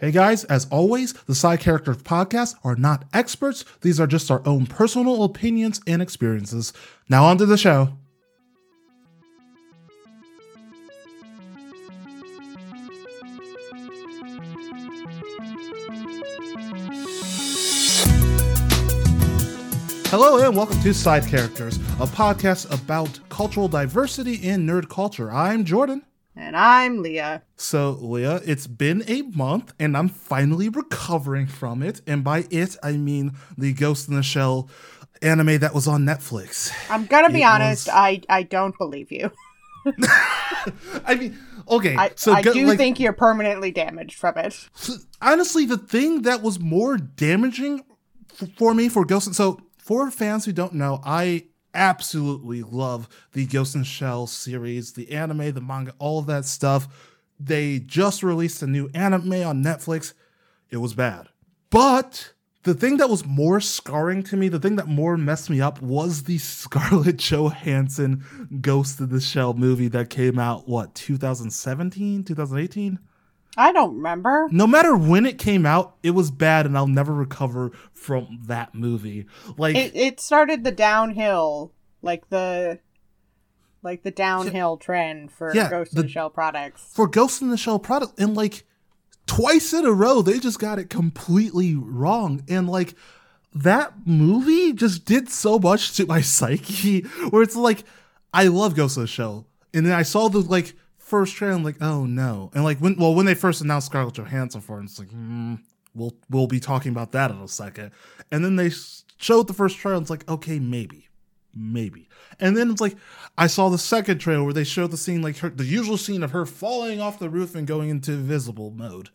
Hey guys, as always, the Side Characters podcast are not experts. These are just our own personal opinions and experiences. Now on to the show. Hello and welcome to Side Characters, a podcast about cultural diversity in nerd culture. I'm Jordan. And I'm Leah. So, Leah, it's been a month and I'm finally recovering from it. And by it, I mean the Ghost in the Shell anime that was on Netflix. I'm going to be it honest, was... I, I don't believe you. I mean, okay. I, so I go, do like, think you're permanently damaged from it. Honestly, the thing that was more damaging for me for Ghost, so for fans who don't know, I absolutely love the Ghost in the Shell series, the anime, the manga, all of that stuff. They just released a new anime on Netflix. It was bad. But the thing that was more scarring to me, the thing that more messed me up was the Scarlett Johansson Ghost in the Shell movie that came out, what, 2017, 2018? I don't remember. No matter when it came out, it was bad, and I'll never recover from that movie. Like it, it started the downhill, like the like the downhill yeah, trend for yeah, Ghost the, in the Shell products. For Ghost in the Shell product, and like twice in a row, they just got it completely wrong, and like that movie just did so much to my psyche, where it's like I love Ghost in the Shell, and then I saw the like first trailer, I'm like, oh no. And like when well when they first announced Scarlett Johansson for it, it's like, mm, we'll we'll be talking about that in a second. And then they showed the first trailer, it's like, okay, maybe. Maybe. And then it's like I saw the second trailer where they showed the scene like her the usual scene of her falling off the roof and going into visible mode.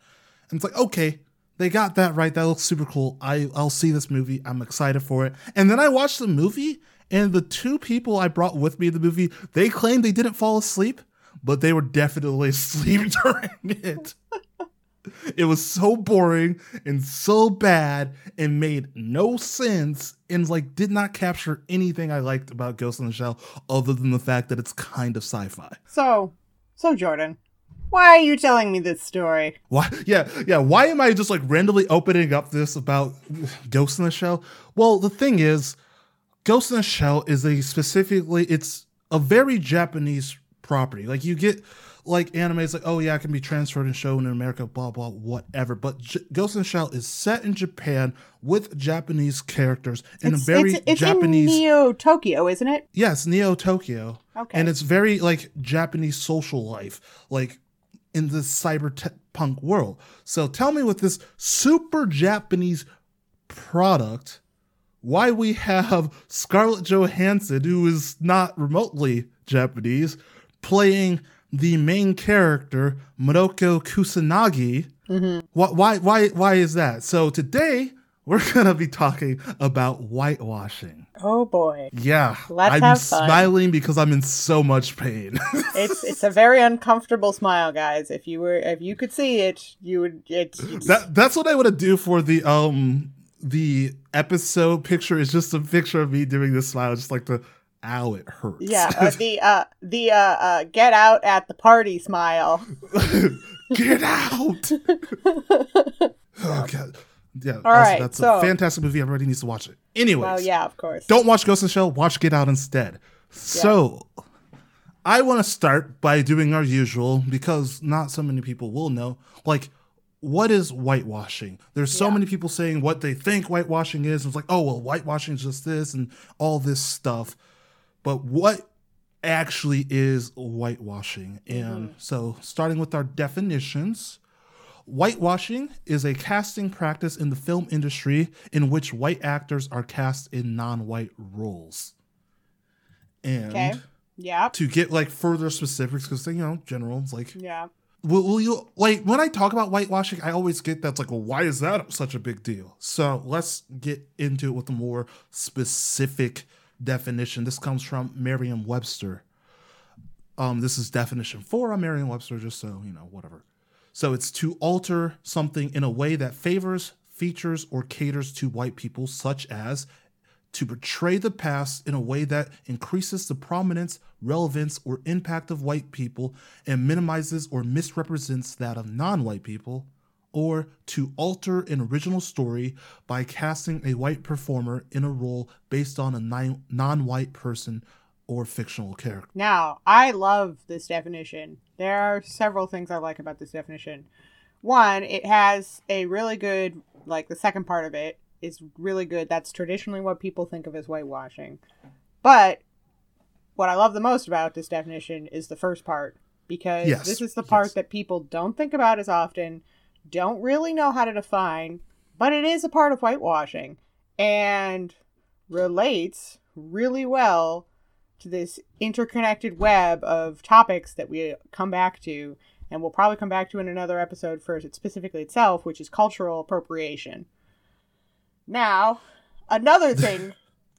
And it's like, okay, they got that right. That looks super cool. I I'll see this movie. I'm excited for it. And then I watched the movie and the two people I brought with me in the movie, they claimed they didn't fall asleep but they were definitely asleep during it. it was so boring and so bad and made no sense and like did not capture anything I liked about Ghost in the Shell other than the fact that it's kind of sci-fi. So, so Jordan, why are you telling me this story? Why? Yeah, yeah. Why am I just like randomly opening up this about Ghost in the Shell? Well, the thing is, Ghost in the Shell is a specifically it's a very Japanese property. Like you get like animes like oh yeah it can be transferred and shown in america blah blah whatever. But J- ghost in the shell is set in japan with japanese characters in it's, a very it's, it's japanese neo tokyo isn't it? Yes neo tokyo. Okay. And it's very like japanese social life like in the cyberpunk world. So tell me with this super japanese product why we have scarlett johansson who is not remotely japanese playing the main character Motoko Kusanagi. Mm-hmm. Why, why, why, why is that? So today we're gonna be talking about whitewashing. Oh boy! Yeah, let's I'm have fun. smiling because I'm in so much pain. it's it's a very uncomfortable smile, guys. If you were if you could see it, you would. It's, it's... that that's what I want to do for the um the episode picture is just a picture of me doing this smile, just like the ow, it hurts. Yeah, uh, the uh, the uh, uh, get out at the party smile. get out! oh god. Yeah, All right, that's so, a fantastic movie. Everybody needs to watch it. Anyways, well, yeah, of course. Don't watch Ghost in the Shell. Watch Get Out instead. Yeah. So, I want to start by doing our usual because not so many people will know. Like, what is whitewashing? There's so yeah. many people saying what they think whitewashing is. And it's like, oh well, whitewashing is just this and all this stuff but what actually is whitewashing? And mm-hmm. so, starting with our definitions, whitewashing is a casting practice in the film industry in which white actors are cast in non-white roles. And okay. yeah, to get like further specifics, because you know, general, it's like yeah. Will, will, you like when I talk about whitewashing? I always get that's like, well, why is that such a big deal? So let's get into it with a more specific definition. This comes from Merriam Webster. Um, this is definition four on Merriam Webster, just so you know, whatever. So it's to alter something in a way that favors, features, or caters to white people, such as to portray the past in a way that increases the prominence, relevance, or impact of white people and minimizes or misrepresents that of non white people, or to alter an original story by casting a white performer in a role based on a non white person or fictional character. Now, I love this definition. There are several things I like about this definition. One, it has a really good, like the second part of it is really good. That's traditionally what people think of as whitewashing. But what I love the most about this definition is the first part because yes. this is the part yes. that people don't think about as often, don't really know how to define, but it is a part of whitewashing and relates really well to this interconnected web of topics that we come back to and we'll probably come back to in another episode for it specifically itself, which is cultural appropriation. Now, another thing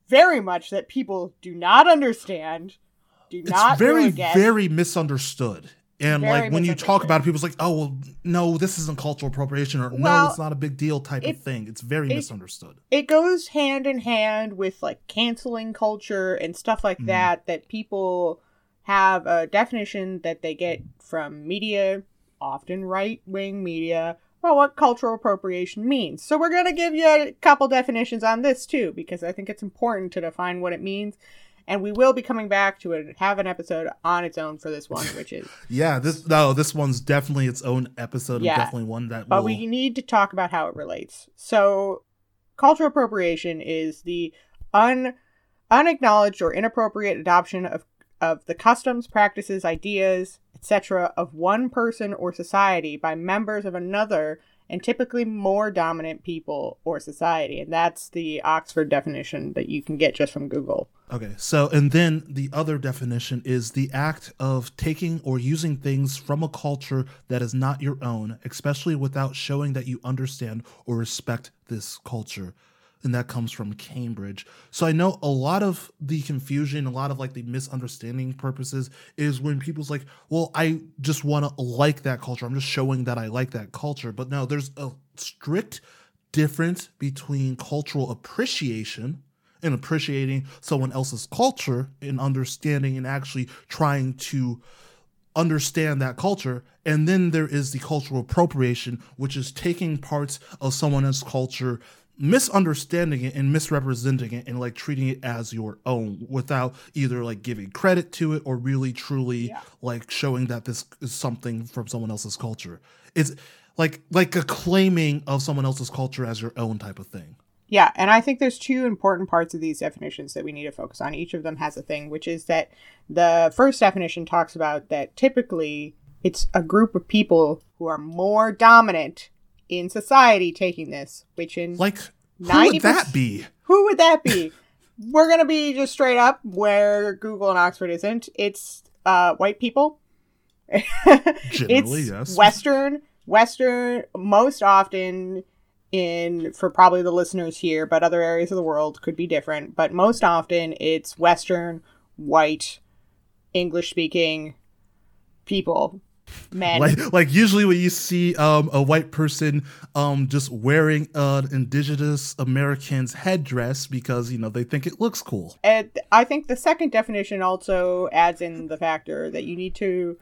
very much that people do not understand, do it's not very, really very misunderstood. And very like when you talk about it, people's like, "Oh, well, no, this isn't cultural appropriation," or well, "No, it's not a big deal" type it, of thing. It's very it, misunderstood. It goes hand in hand with like canceling culture and stuff like mm. that. That people have a definition that they get from media, often right wing media, about what cultural appropriation means. So we're going to give you a couple definitions on this too, because I think it's important to define what it means. And we will be coming back to it, have an episode on its own for this one, which is yeah, this no, this one's definitely its own episode, yeah, definitely one that. But will... we need to talk about how it relates. So, cultural appropriation is the un unacknowledged or inappropriate adoption of of the customs, practices, ideas, etc., of one person or society by members of another and typically more dominant people or society. And that's the Oxford definition that you can get just from Google. Okay, so and then the other definition is the act of taking or using things from a culture that is not your own, especially without showing that you understand or respect this culture and that comes from Cambridge. So I know a lot of the confusion, a lot of like the misunderstanding purposes is when people's like, well, I just want to like that culture. I'm just showing that I like that culture. But no, there's a strict difference between cultural appreciation and appreciating someone else's culture and understanding and actually trying to understand that culture. And then there is the cultural appropriation, which is taking parts of someone else's culture misunderstanding it and misrepresenting it and like treating it as your own without either like giving credit to it or really truly yeah. like showing that this is something from someone else's culture. It's like like a claiming of someone else's culture as your own type of thing. Yeah, and I think there's two important parts of these definitions that we need to focus on. Each of them has a thing, which is that the first definition talks about that typically it's a group of people who are more dominant in society taking this, which in like who would that be? Who would that be? We're gonna be just straight up where Google and Oxford isn't. It's uh, white people. Generally, it's yes. Western, Western, most often in for probably the listeners here, but other areas of the world could be different. But most often, it's Western, white, English speaking people men. Like, like usually when you see um, a white person um, just wearing an indigenous American's headdress because you know they think it looks cool. And I think the second definition also adds in the factor that you need to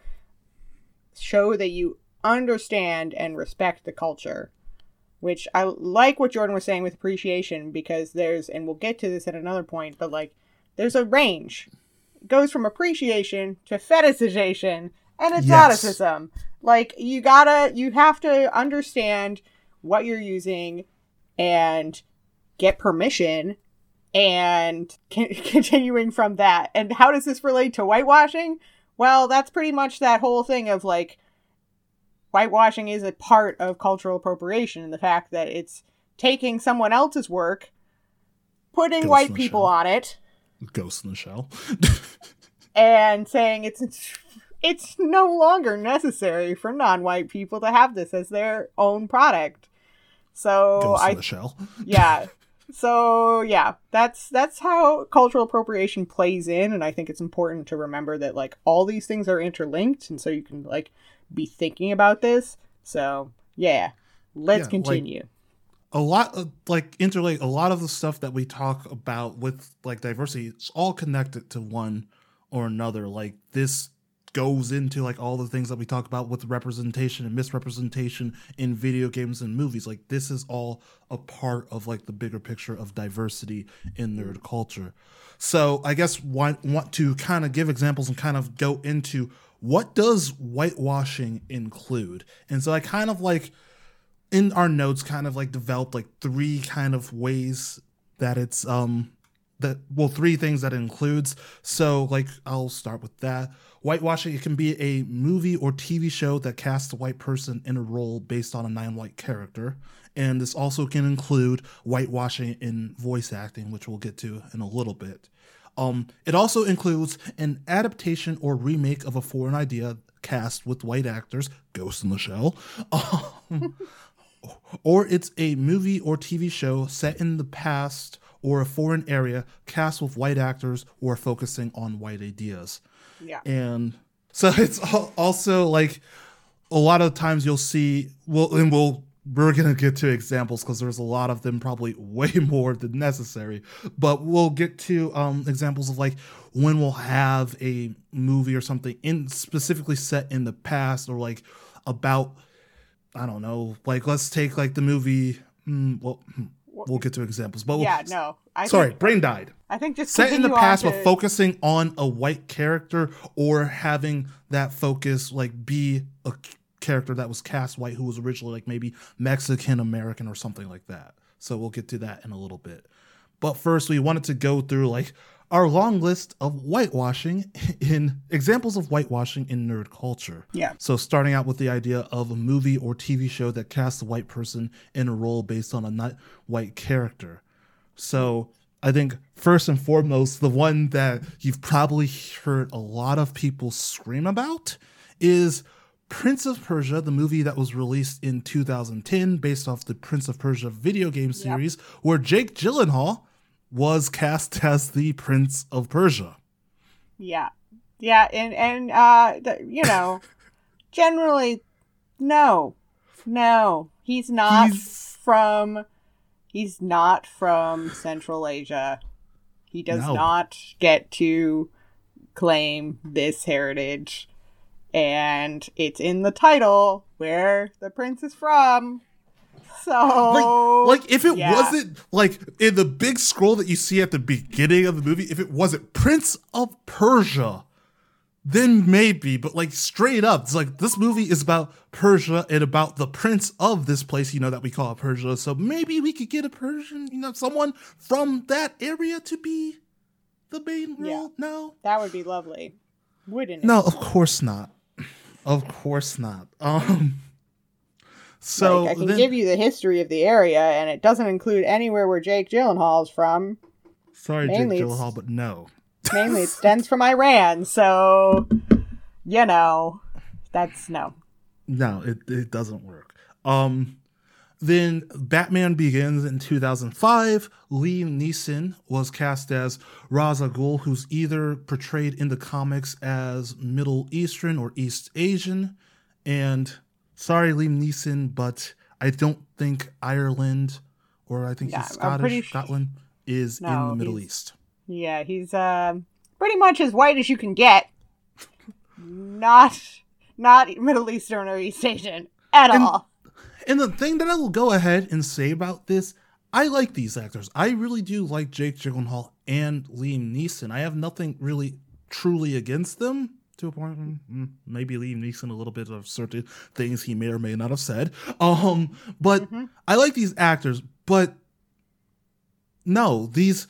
show that you understand and respect the culture. Which I like what Jordan was saying with appreciation because there's, and we'll get to this at another point, but like there's a range. It goes from appreciation to fetishization and exoticism. Yes. Like you gotta, you have to understand what you're using and get permission and continuing from that. And how does this relate to whitewashing? Well, that's pretty much that whole thing of like whitewashing is a part of cultural appropriation and the fact that it's taking someone else's work, putting Ghost white people shell. on it, Ghost in the Shell, and saying it's it's no longer necessary for non-white people to have this as their own product. So Ghost I shell. yeah. So yeah, that's that's how cultural appropriation plays in and I think it's important to remember that like all these things are interlinked and so you can like be thinking about this. So, yeah. Let's yeah, continue. Like, a lot of like interlink a lot of the stuff that we talk about with like diversity it's all connected to one or another like this goes into like all the things that we talk about with representation and misrepresentation in video games and movies. Like this is all a part of like the bigger picture of diversity in nerd culture. So I guess want want to kind of give examples and kind of go into what does whitewashing include? And so I kind of like in our notes kind of like developed like three kind of ways that it's um that well three things that it includes. So like i'll start with that. Whitewashing it can be a movie or tv show that casts a white person in a role based on a non-white character. And this also can include whitewashing in voice acting which we'll get to in a little bit um, it also includes an adaptation or remake of a foreign idea cast with white actors ghost in the shell um, or it's a movie or tv show set in the past or a foreign area cast with white actors or focusing on white ideas. Yeah. And so it's also like a lot of times you'll see well and we'll we're gonna get to examples because there's a lot of them probably way more than necessary but we'll get to um, examples of like when we'll have a movie or something in specifically set in the past or like about i don't know like let's take like the movie mm, well hmm, we'll get to examples. But yeah, no. I sorry, think, brain died. I think just set in the past, to... but focusing on a white character or having that focus like be a character that was cast white who was originally like maybe Mexican American or something like that. So we'll get to that in a little bit. But first, we wanted to go through like our long list of whitewashing in examples of whitewashing in nerd culture. Yeah. So starting out with the idea of a movie or TV show that casts a white person in a role based on a not white character. So I think first and foremost, the one that you've probably heard a lot of people scream about is Prince of Persia, the movie that was released in 2010 based off the Prince of Persia video game series, yep. where Jake Gyllenhaal was cast as the Prince of Persia. Yeah. Yeah, and and uh the, you know, generally no. No. He's not he's... from he's not from Central Asia. He does no. not get to claim this heritage. And it's in the title where the prince is from. So like, like if it yeah. wasn't like in the big scroll that you see at the beginning of the movie, if it wasn't Prince of Persia, then maybe, but like straight up, it's like this movie is about Persia and about the prince of this place, you know, that we call Persia. So maybe we could get a Persian, you know, someone from that area to be the main role. Yeah. No, that would be lovely, wouldn't it? No, of course not. Of course not. Um, so like, I can then, give you the history of the area, and it doesn't include anywhere where Jake Gyllenhaal is from. Sorry, mainly Jake Gyllenhaal, but no. mainly it stems from Iran, so you know, that's no. No, it, it doesn't work. Um, then Batman Begins in 2005. Liam Neeson was cast as Ra's al Ghul, who's either portrayed in the comics as Middle Eastern or East Asian, and sorry, Liam Neeson, but I don't think Ireland or I think yeah, he's Scottish, Scotland is no, in the Middle East. Yeah, he's uh, pretty much as white as you can get. not not Middle Eastern or East Asian at and, all. And the thing that I will go ahead and say about this, I like these actors. I really do like Jake Gyllenhaal and Liam Neeson. I have nothing really truly against them to a point. Mm, mm, maybe Liam Neeson a little bit of certain things he may or may not have said. Um, but mm-hmm. I like these actors, but no, these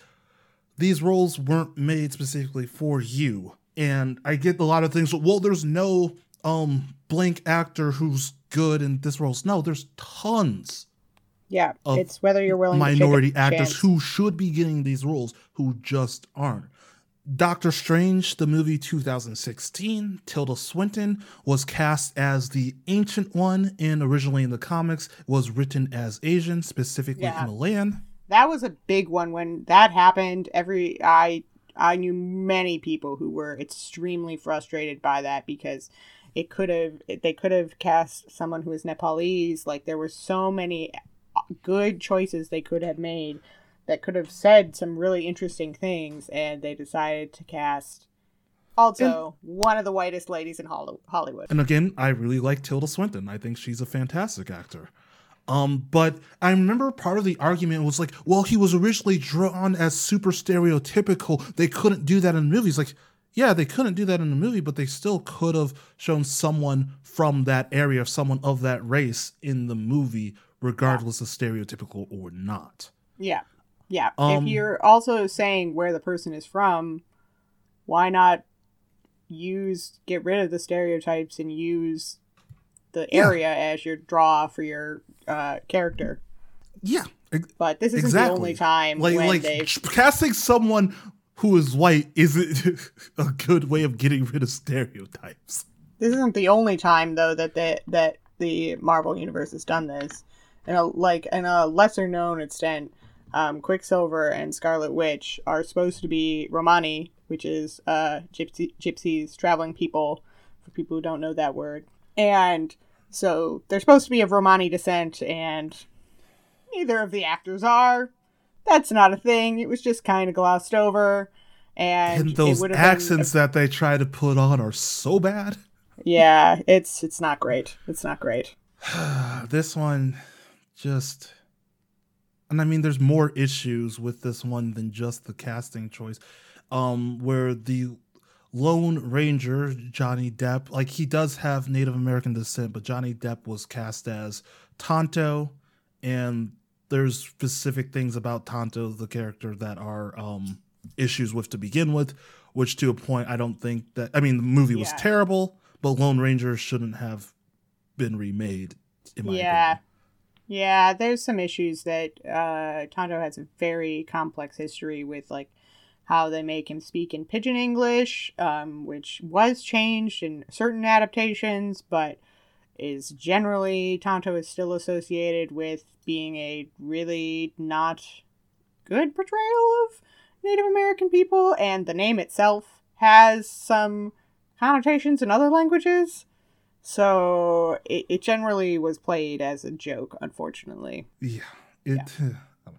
these roles weren't made specifically for you. And I get a lot of things. Well, there's no um blank actor who's good in this roles. No, there's tons. Yeah, it's whether you're willing minority actors chance. who should be getting these roles who just aren't. Doctor Strange, the movie 2016, Tilda Swinton was cast as the Ancient One, and originally in the comics was written as Asian, specifically yeah. Himalayan. That was a big one when that happened. Every I I knew many people who were extremely frustrated by that because it could have they could have cast someone who was Nepalese. Like there were so many good choices they could have made that could have said some really interesting things, and they decided to cast Also, one of the whitest ladies in Hollywood. And again, I really like Tilda Swinton. I think she's a fantastic actor. Um, but I remember part of the argument was like, well, he was originally drawn as super stereotypical. They couldn't do that in movies. Like, yeah, they couldn't do that in the movie, but they still could have shown someone from that area, or someone of that race in the movie, regardless of stereotypical or not. Yeah. Yeah. Um, if you're also saying where the person is from, why not use get rid of the stereotypes and use the Yeah. area as your draw for your uh, character? Yeah, But this isn't Exactly. the only time like when like they casting someone who is white isn't a good way of getting rid of stereotypes. this isn't the only time though that the that the Marvel universe has done this. In a like in a lesser known extent, um, Quicksilver and Scarlet Witch are supposed to be Romani, which is uh gypsy gypsies, traveling people, for people who don't know that word. And so they're supposed to be of Romani descent and neither of the actors are. That's not a thing. It was just kind of glossed over. And, And those have been accents that they try to put on are so bad. yeah, it's it's not great. It's not great. this one just and I mean there's more issues with this one than just the casting choice. Um where the Lone Ranger, Johnny Depp, like he does have Native American descent, but Johnny Depp was cast as Tonto, and there's specific things about Tonto, the character, that are um issues with to begin with, which to a point I don't think that I mean the movie was Yeah. terrible, but Lone Ranger shouldn't have been remade. In my yeah opinion. yeah there's some issues that uh tonto has a very complex history with like how they make him speak in pidgin english um which was changed in certain adaptations but is generally tonto is still associated with being a really not good portrayal of native american people and the name itself has some connotations in other languages so it, it generally was played as a joke, unfortunately. Yeah. It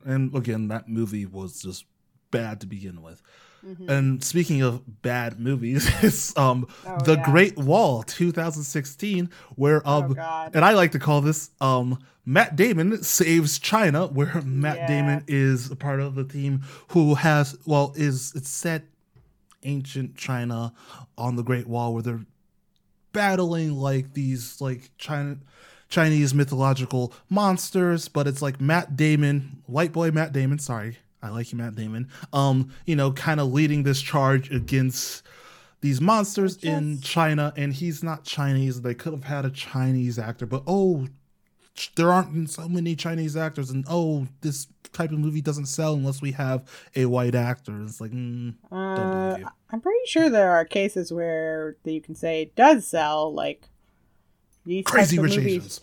and again that movie was just bad to begin with. Mhm. And speaking of bad movies, it's um Oh, The yeah. Great Wall 2016 where Oh um God. and I like to call this um Matt Damon saves China where Matt Yeah. Damon is a part of the team who has well is it's set ancient China on the Great Wall where they're battling like these like China Chinese mythological monsters, but it's like Matt Damon, white boy Matt Damon, sorry. I like you, Matt Damon. Um, you know, kind of leading this charge against these monsters in China, and he's not Chinese. They could have had a Chinese actor, but oh, there aren't so many Chinese actors, and oh, this type of movie doesn't sell unless we have a white actor. It's like, mm, Uh. I'm pretty sure there are cases where you can say it does sell, like these Crazy Rich movies. Asians.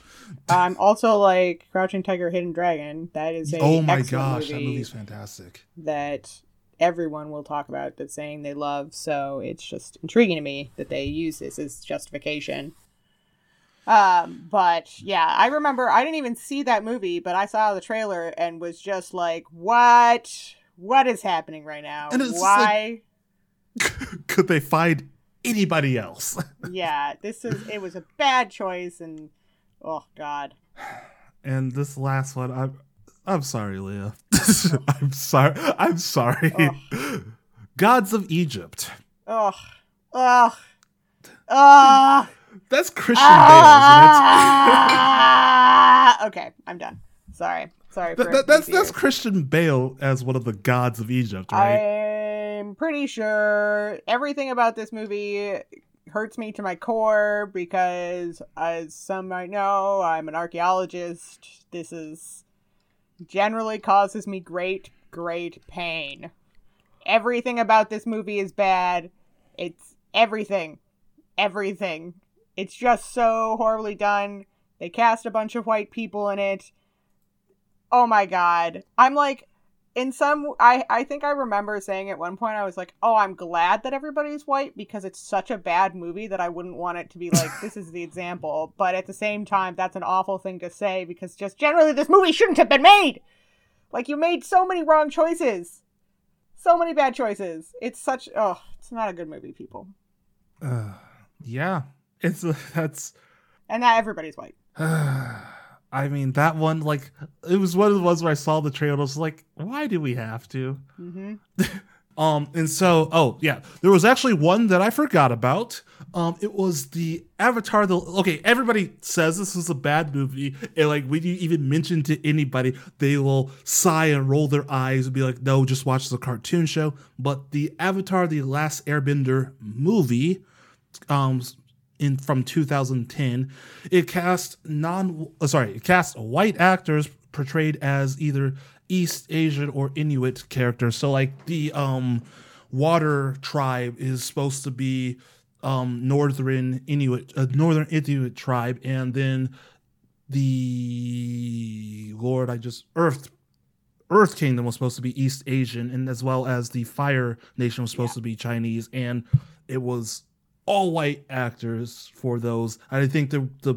Um, also like Crouching Tiger, Hidden Dragon. That is a Oh my gosh, that movie's fantastic. that everyone will talk about that's saying they love. So it's just intriguing to me that they use this as justification. Um, but yeah, I remember I didn't even see that movie, but I saw the trailer and was just like, "What? What is happening right now? And it's just Why?" Could they find anybody else? yeah, this is it was a bad choice, and oh god, And this last one, I'm I'm sorry, Leah. I'm sorry. I'm sorry. Gods of Egypt. ugh, ugh, ugh. That's Christian Bale, Ah! okay, I'm done. Sorry, sorry. isn't it? That, that's that's. Christian Bale as one of the gods of Egypt, right? I'm pretty sure everything about this movie hurts me to my core because, as some might know, I'm an archaeologist. This is generally causes me great, great pain. Everything about this movie is bad. It's everything. Everything. It's just so horribly done. They cast a bunch of white people in it. Oh my god. I'm like, in some I I think I remember saying at one point I was like, "Oh, I'm glad that everybody's white because it's such a bad movie that I wouldn't want it to be like this is the example." But at the same time, that's an awful thing to say because just generally this movie shouldn't have been made. Like you made so many wrong choices. So many bad choices. It's such oh, it's not a good movie, people. Uh, yeah, it's that's. And not everybody's white. I mean, that one, like, it was one of the ones where I saw the trailer. I was like, why do we have to? Mm-hmm. um, and so, oh yeah, there was actually one that I forgot about. Um, it was the Avatar. The okay, everybody says this is a bad movie, and like when you even mention to anybody, they will sigh and roll their eyes and be like, "No, just watch the cartoon show." But the Avatar: The Last Airbender movie, um, in from 2010. It cast non uh, sorry, it cast white actors portrayed as either East Asian or Inuit characters. So like the um water tribe is supposed to be um northern Inuit a uh, northern Inuit tribe and then the Lord I just Earth Earth Kingdom was supposed to be East Asian, and as well as the Fire Nation was supposed yeah. to be Chinese, and it was all white actors for those. I think the the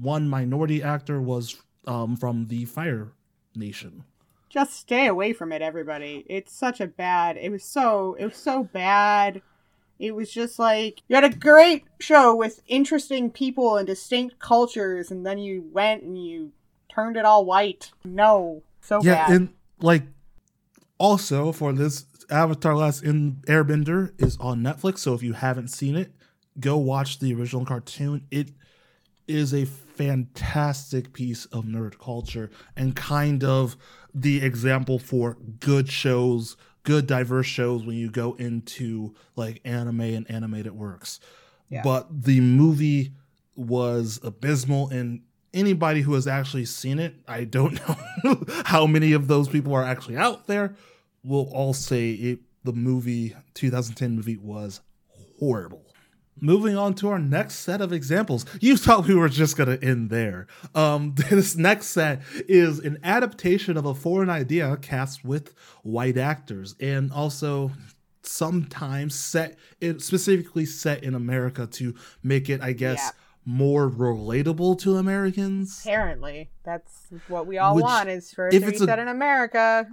one minority actor was um, from the Fire Nation. Just stay away from it, everybody. It's such a bad. It was so. It was so bad. It was just like you had a great show with interesting people and distinct cultures, and then you went and you turned it all white. No, so yeah, bad. and like also for this Avatar: Last in Airbender is on Netflix. So if you haven't seen it, go watch the original cartoon. It is a fantastic piece of nerd culture and kind of the example for good shows, good diverse shows when you go into like anime and animated works. Yeah. But the movie was abysmal and anybody who has actually seen it, I don't know how many of those people are actually out there, will all say it the movie 2010 movie was horrible moving on to our next set of examples. You thought we were just going to end there. Um, this next set is an adaptation of a foreign idea cast with white actors and also sometimes set it specifically set in America to make it, I guess, yeah. more relatable to Americans. Apparently, that's what we all Which, want is for it to be set in America.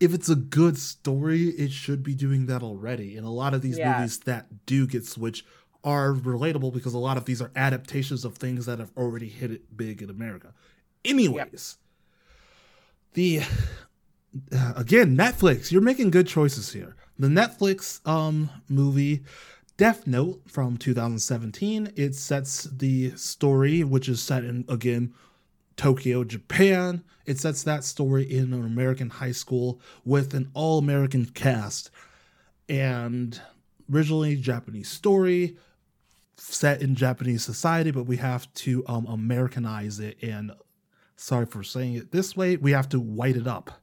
If it's a good story, it should be doing that already. And a lot of these yeah. movies that do get switched are relatable because a lot of these are adaptations of things that have already hit it big in America. Anyways, yep. the uh, again Netflix, you're making good choices here. The Netflix um movie Death Note from 2017, it sets the story which is set in again Tokyo, Japan. It sets that story in an American high school with an all-American cast and originally Japanese story set in Japanese society, but we have to um, Americanize it. And sorry for saying it this way, we have to white it up.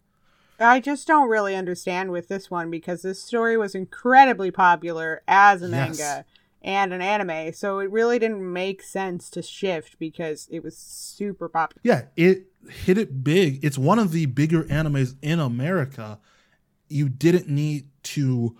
I just don't really understand with this one because this story was incredibly popular as a manga yes. and an anime, so it really didn't make sense to shift because it was super popular. Yeah, it hit it big. It's one of the bigger animes in America. You didn't need to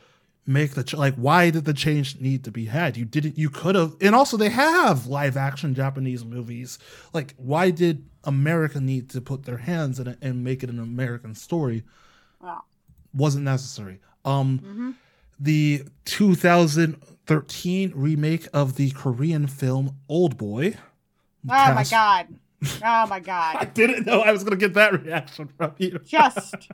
make the ch- like why did the change need to be had? You didn't you could have and also they have live action japanese movies. Like why did america need to put their hands in it and make it an american story? Wow. wasn't necessary. Um mm-hmm. the 2013 remake of the korean film old boy. Oh cast- my god. Oh my god. I didn't know i was gonna get that reaction from you. Just.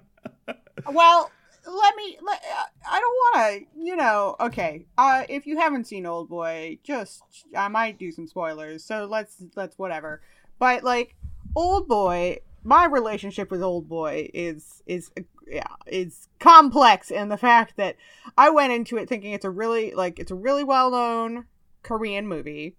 Well let me let, i don't want to you know okay uh if you haven't seen old boy just i might do some spoilers so let's let's whatever. But like old boy my relationship with old boy is is yeah is complex in the fact that i went into it thinking it's a really like it's a really well-known korean movie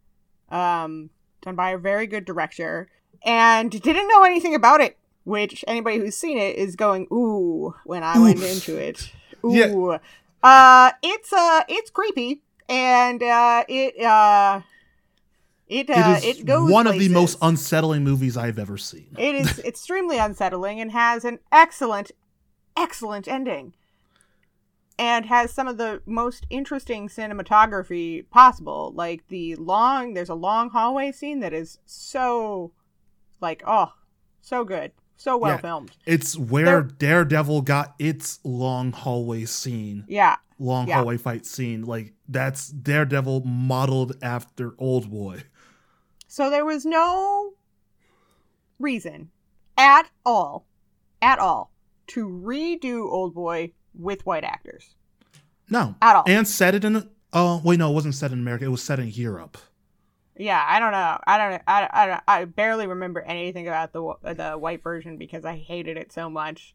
um done by a very good director and didn't know anything about it which anybody who's seen it is going ooh when I Oof. went into it. Ooh. Yeah. Uh it's uh it's creepy and uh it uh it, uh, it, it goes one places. of the most unsettling movies I've ever seen. it is extremely unsettling and has an excellent, excellent ending, and has some of the most interesting cinematography possible. Like the long, there's a long hallway scene that is so, like, oh, so good so well Yeah. filmed. It's where Daredevil got its long hallway scene, Yeah, long Yeah. hallway fight scene. Like that's Daredevil modeled after Old Boy. So there was no reason at all, at all, to redo Old Boy with white actors. No, At all. and set it in. Oh wait, no, it wasn't set in America. It was set in Europe. Yeah, I don't know. I don't. I, I, don't- I barely remember anything about the the white version because I hated it so much.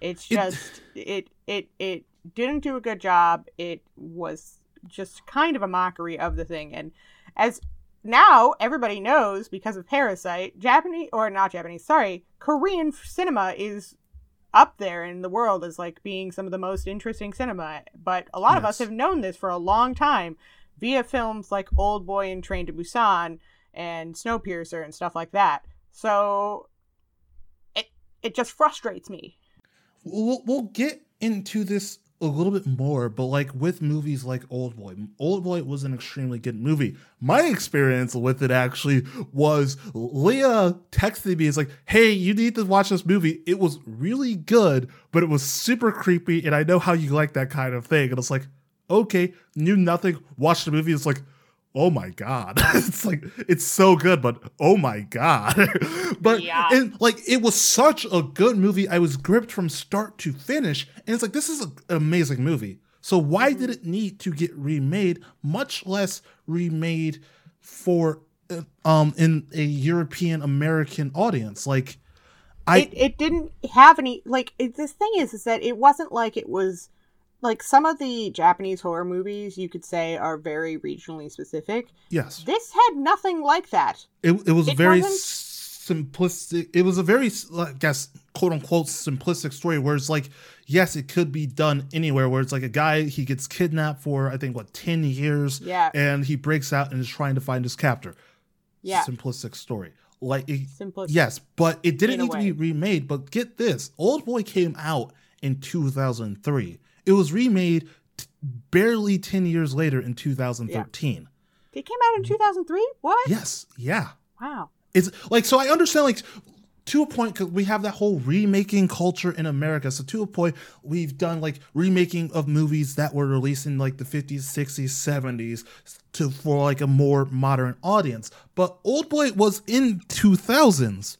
It's just it it it didn't do a good job. It was just kind of a mockery of the thing, and as now everybody knows because of Parasite, Japanese or not Japanese, sorry, Korean cinema is up there in the world as like being some of the most interesting cinema. But a lot of us have known this for a long time via films like Old Boy and Train to Busan and Snowpiercer and stuff like that. So it it just frustrates me. We'll, we'll get into this a little bit more, but like with movies like Old Boy, Old Boy was an extremely good movie. My experience with it actually was Leah texted me, it's like, hey, you need to watch this movie. It was really good, but it was super creepy, and I know how you like that kind of thing. And it's like, okay, knew nothing, watched the movie, it's like, oh my god. It's like it's so good but oh my god. But Yeah. and like it was such a good movie i was gripped from start to finish and it's like this is a- an amazing movie. So why did it need to get remade much less remade for uh, um in a european american audience? Like i it it didn't have any like it, the thing is is that it wasn't like it was like some of the Japanese horror movies you could say are very regionally specific. yes This had nothing like that. it, it was It very wasn't- simplistic it was a very i guess quote unquote simplistic story where it's like yes it could be done anywhere where it's like a guy he gets kidnapped for i think what 10 years Yeah. and he breaks out and is trying to find his captor Yeah. simplistic story like it, Simplistic. yes but it didn't need to be remade but get this old boy came out in 2003 it was remade t- barely 10 years later in 2013 It came out in mm. 2003? What? yes yeah Wow. it's like so I understand like to a point because we have that whole remaking culture in America. So to a point, we've done like remaking of movies that were released in like the 50s, 60s, 70s to for like a more modern audience. But Old Boy was in 2000s.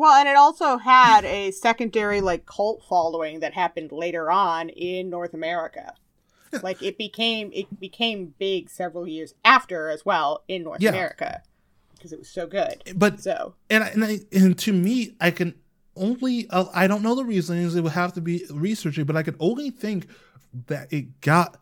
Well, and it also had a secondary like cult following that happened later on in North America. Like it became it became big several years after as well in North Yeah. America because it was so good. But So and I, and, I, and to me, I can only uh, I don't know the reasons. It would have to be researching, but I could only think that it got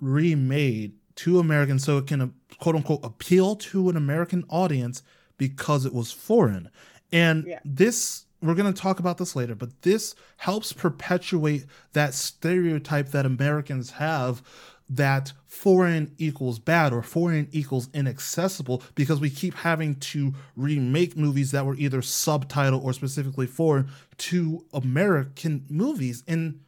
remade to Americans so it can uh, quote unquote appeal to an American audience because it was foreign. And Yeah. this we're going to talk about this later, but this helps perpetuate that stereotype that Americans have that foreign equals bad or foreign equals inaccessible because we keep having to remake movies that were either subtitled or specifically foreign to American movies. And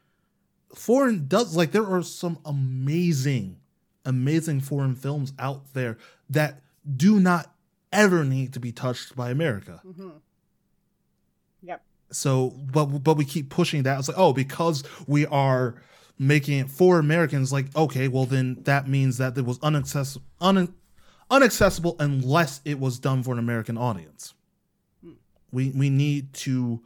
foreign does like there are some amazing, amazing foreign films out there that do not ever need to be touched by America. mhm. Yep. So, but but we keep pushing that. It's like, oh, because we are making it for Americans, like, okay, well then that means that it was unaccessible, un, unaccessible unless it was done for an American audience. Hmm. We we need to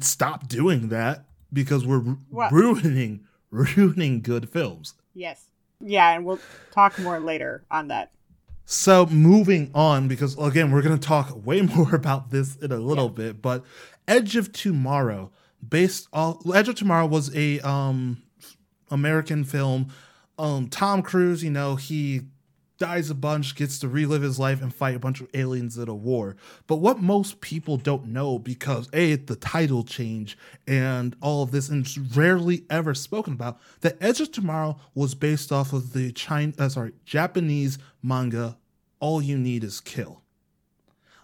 stop doing that because we're Well- ruining ruining good films. Yes. Yeah, and we'll talk more later on that. So moving on, because again, we're going to talk way more about this in a little bit, but Edge of Tomorrow, based off Edge of Tomorrow was a um American film. Um Tom Cruise, you know, he dies a bunch, gets to relive his life and fight a bunch of aliens in a war. But what most people don't know, because A, the title change and all of this, and it's rarely ever spoken about, that Edge of Tomorrow was based off of the China, uh, sorry, Japanese manga, All You Need Is Kill.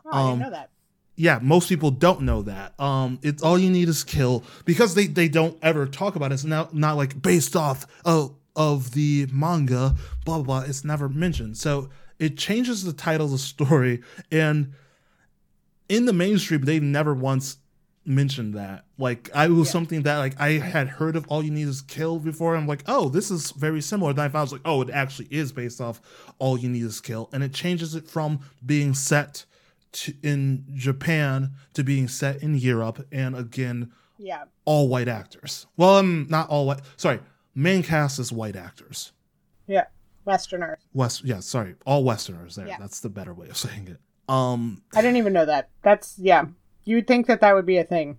Oh, I Um, didn't know that. Yeah, most people don't know that. Um, it's all you need is kill because they, they don't ever talk about it. It's not not like based off of of the manga, blah blah blah. It's never mentioned. So it changes the title of the story, and in the mainstream, they've never once mentioned that. Like I was Yeah. something that like I had heard of All You Need Is Kill before. I'm like, oh, this is very similar. Then I found I was like, oh, it actually is based off All You Need Is Kill, and it changes it from being set to, in Japan to being set in Europe, and again, Yeah. all white actors. Well, um, not all white. Sorry, main cast is white actors. Yeah. Westerners. West, yeah, sorry, all Westerners. There, Yeah. that's the better way of saying it. Um, I didn't even know that. That's yeah. You would think that that would be a thing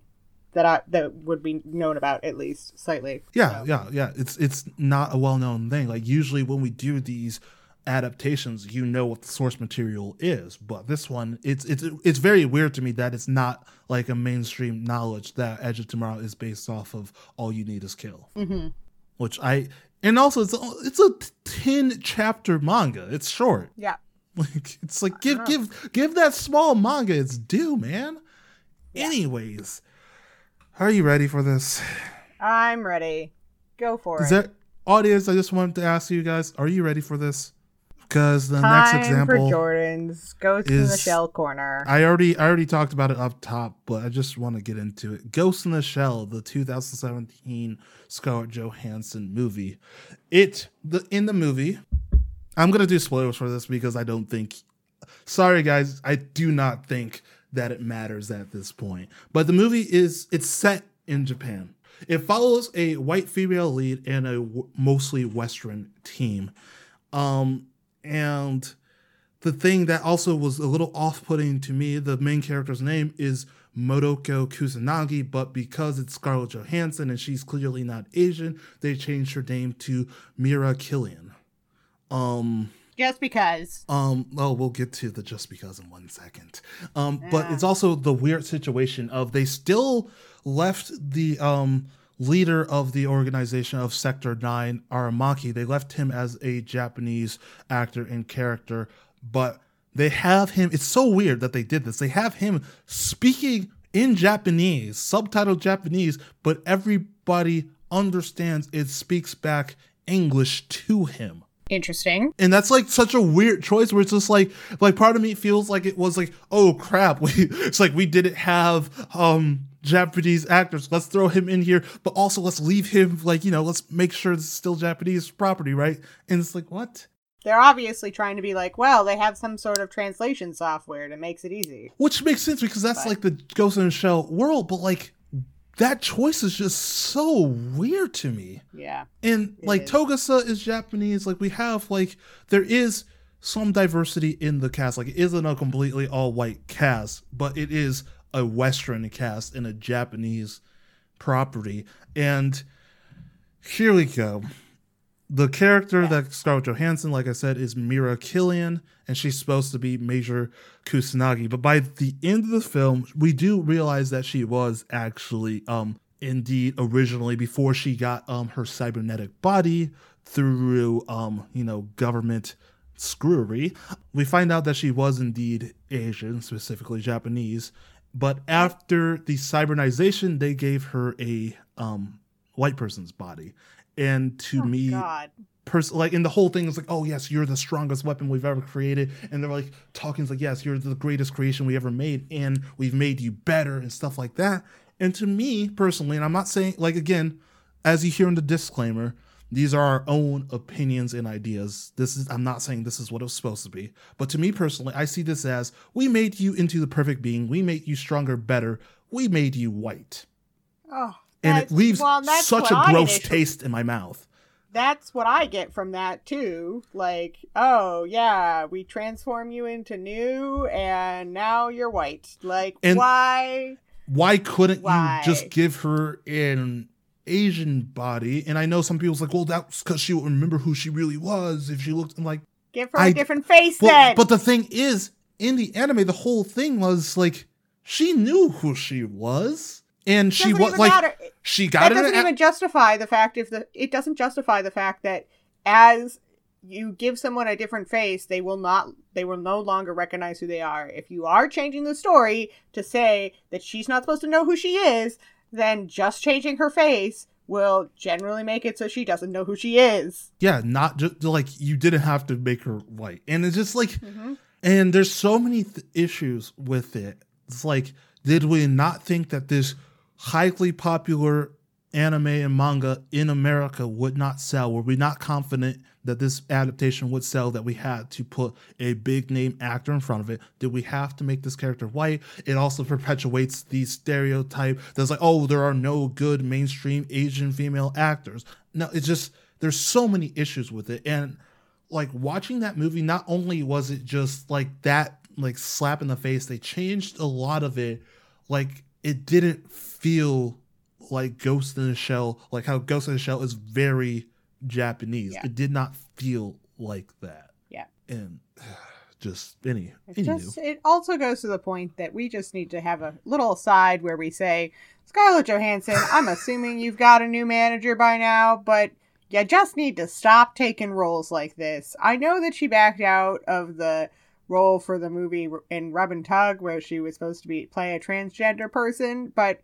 that I that would be known about at least slightly. Yeah, So, yeah, yeah. It's it's not a well known thing. Like usually when we do these adaptations, you know what the source material is. But this one, it's it's it's very weird to me that it's not like a mainstream knowledge that Edge of Tomorrow is based off of All You Need Is Kill, mhm. Which I and also it's a, it's a ten chapter manga. It's short. Yeah. Like it's like give uh-huh. give give that small manga its due, man. Anyways, are you ready for this? I'm ready. Go for Is it. that audience? I just wanted to ask you guys: Are you ready for this? Because the Time next example, for Jordan's Ghost in the Shell corner. I already I already talked about it up top, but I just want to get into it. Ghost in the Shell, the 2017 Scarlett Johansson movie. It the in the movie. I'm gonna do spoilers for this because I don't think. Sorry, guys, I do not think that it matters at this point. But the movie is it's set in Japan. It follows a white female lead and a w- mostly Western team. Um, and the thing that also was a little off-putting to me, the main character's name is Motoko Kusanagi, but because it's Scarlett Johansson and she's clearly not Asian, they changed her name to Mira Killian. Um, Just because. um, oh, we'll get to the just because in one second. Um, but it's also the weird situation of they still left the um leader of the organization of Sector 9, Aramaki, they left him as a Japanese actor and character, but they have him it's so weird that they did this. They have him speaking in Japanese, subtitled Japanese, but everybody understands it speaks back English to him Interesting. and that's like such a weird choice where it's just like like part of me feels like it was like oh crap we it's like we didn't have um japanese actors let's throw him in here but also let's leave him like you know let's make sure it's still japanese property right and it's like what They're obviously trying to be like, well, they have some sort of translation software that makes it easy. which makes sense because that's But- like the ghost in the shell world but like that choice is just so weird to me Yeah. And like is. Togusa is Japanese. Like we have like there is some diversity in the cast. Like it isn't a completely all white cast, but it is a Western cast in a Japanese property. And here we go. The character that Scarlett Johansson, like I said, is Mira Killian, and she's supposed to be Major Kusanagi. But by the end of the film, we do realize that she was actually, um, indeed, originally before she got um her cybernetic body through um you know government screwery. We find out that she was indeed Asian, specifically Japanese. But after the cybernization, they gave her a um white person's body. And to Oh, me, God. pers- like in the whole thing is like oh yes you're the strongest weapon we've ever created and they're like talking it's like yes you're the greatest creation we ever made and we've made you better and stuff like that and to me personally and i'm not saying like again as you hear in the disclaimer these are our own opinions and ideas this is i'm not saying this is what it was supposed to be but to me personally i see this as we made you into the perfect being we made you stronger better we made you white Oh. and it leaves well, such a I gross initially- taste in my mouth That's what I get from that too. Like, oh yeah, we transform you into new, and now you're white. Like, And- why? why couldn't Why? you just give her an Asian body? And I know some people's like, well, that's because she would remember who she really was if she looked. I'm like, Give her I- a different face well, then. but the thing is, in the anime, the whole thing was like she knew who she was, and she was like matter. she That got it. doesn't in a- even justify the fact if the it doesn't justify the fact that as you give someone a different face, they will not they will no longer recognize who they are. If you are changing the story to say that she's not supposed to know who she is, then just changing her face will generally make it so she doesn't know who she is. yeah, not just like you didn't have to make her white, and it's just like Mm-hmm. And there's so many th- issues with it. It's like, did we not think that this highly popular anime and manga in America would not sell? Were we not confident that this adaptation would sell that we had to put a big name actor in front of it? Did we have to make this character white? It also perpetuates the stereotype that's like, oh, there are no good mainstream Asian female actors. No, it's just there's so many issues with it. And like watching that movie, not only was it just like that like slap in the face, they changed a lot of it. Like it didn't feel like Ghost in the Shell, like how Ghost in the Shell is very Japanese. Yeah. It did not feel like that. Yeah. And just any It's just it also goes to the point that we just need to have a little aside where we say, Scarlett Johansson, I'm assuming you've got a new manager by now, but you just need to stop taking roles like this. I know that she backed out of the role for the movie in Rub and Tug where she was supposed to be play a transgender person, but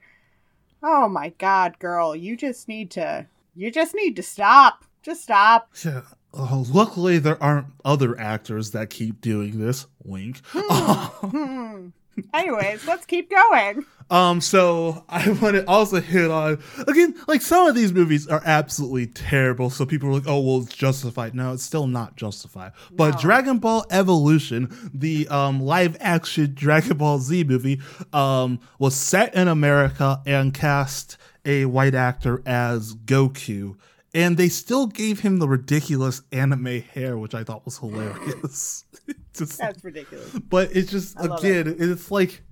oh my god, girl, you just need to you just need to stop. Just stop. Yeah. Oh, luckily, there aren't other actors that keep doing this. Wink. Hmm. Anyways, let's keep going. Um, so I want to also hit on again, like some of these movies are absolutely terrible. So people are like, "Oh, well, it's justified." No, it's still not justified. But No. Dragon Ball Evolution, the um live action Dragon Ball Z movie, um, was set in America and cast a white actor as Goku. And they still gave him the ridiculous anime hair, which I thought was hilarious. Just- That's ridiculous. but it's just I again, it's like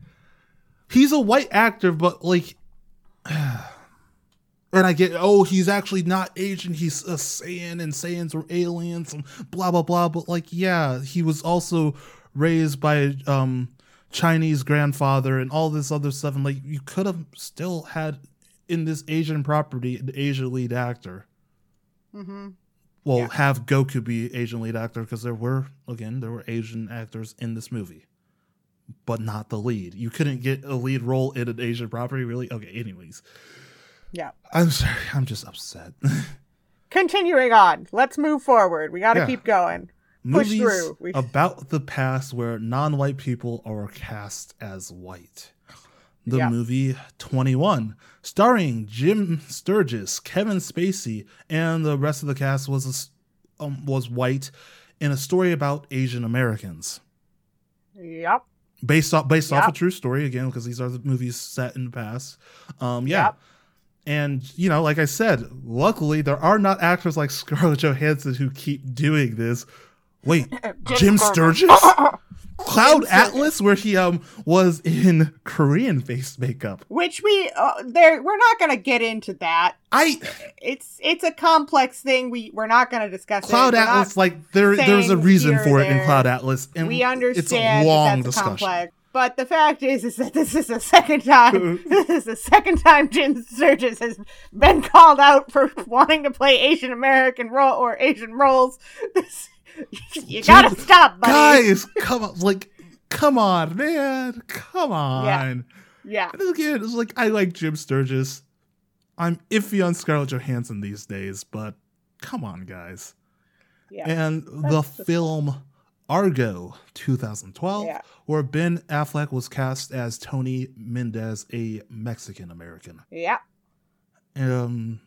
he's a white actor, but like, and I get oh he's actually not Asian, he's a Saiyan, and Saiyans are aliens, and blah blah blah. But like, yeah, he was also raised by a um, Chinese grandfather and all this other stuff, and like you could have still had in this Asian property an Asian lead actor. Hmm Well, Yeah. have Goku be Asian lead actor because there were again there were Asian actors in this movie, but not the lead. You couldn't get a lead role in an Asian property, really. Okay, anyways, Yeah. I'm sorry, I'm just upset. Continuing on. Let's move forward. We got to Yeah. keep going. Push Movies through. We- about the past where non-white people are cast as white. The Yeah. movie 21, starring Jim Sturgess, Kevin Spacey, and the rest of the cast was um, was white, in a story about Asian Americans. Yep. based off based off a true story again because these are the movies set in the past. Um, yeah, Yep. and you know, like I said, luckily there are not actors like Scarlett Johansson who keep doing this. Wait, Jim Sturgess, Cloud. Atlas, where he um was in Korean face makeup. Which we uh, there we're not going to get into that. I It's it's a complex thing. We we're not going to discuss Cloud Atlas, like there there's a reason for it in. Cloud Atlas, and we understand it's a long that that's discussion. complex. But the fact is, is that this is the second time. this is the second time Jim Sturgess has been called out for wanting to play Asian American role or Asian roles. This, you gotta Jim- stop, buddy. Guys, come on, like, come on, man, come on. Yeah, And again, it's like I like Jim Sturgess. I'm iffy on Scarlett Johansson these days, but come on, guys. yeah, And the That's the- film Argo 2012, Yeah. where Ben Affleck was cast as Tony Mendez, a Mexican American. yeah. Um,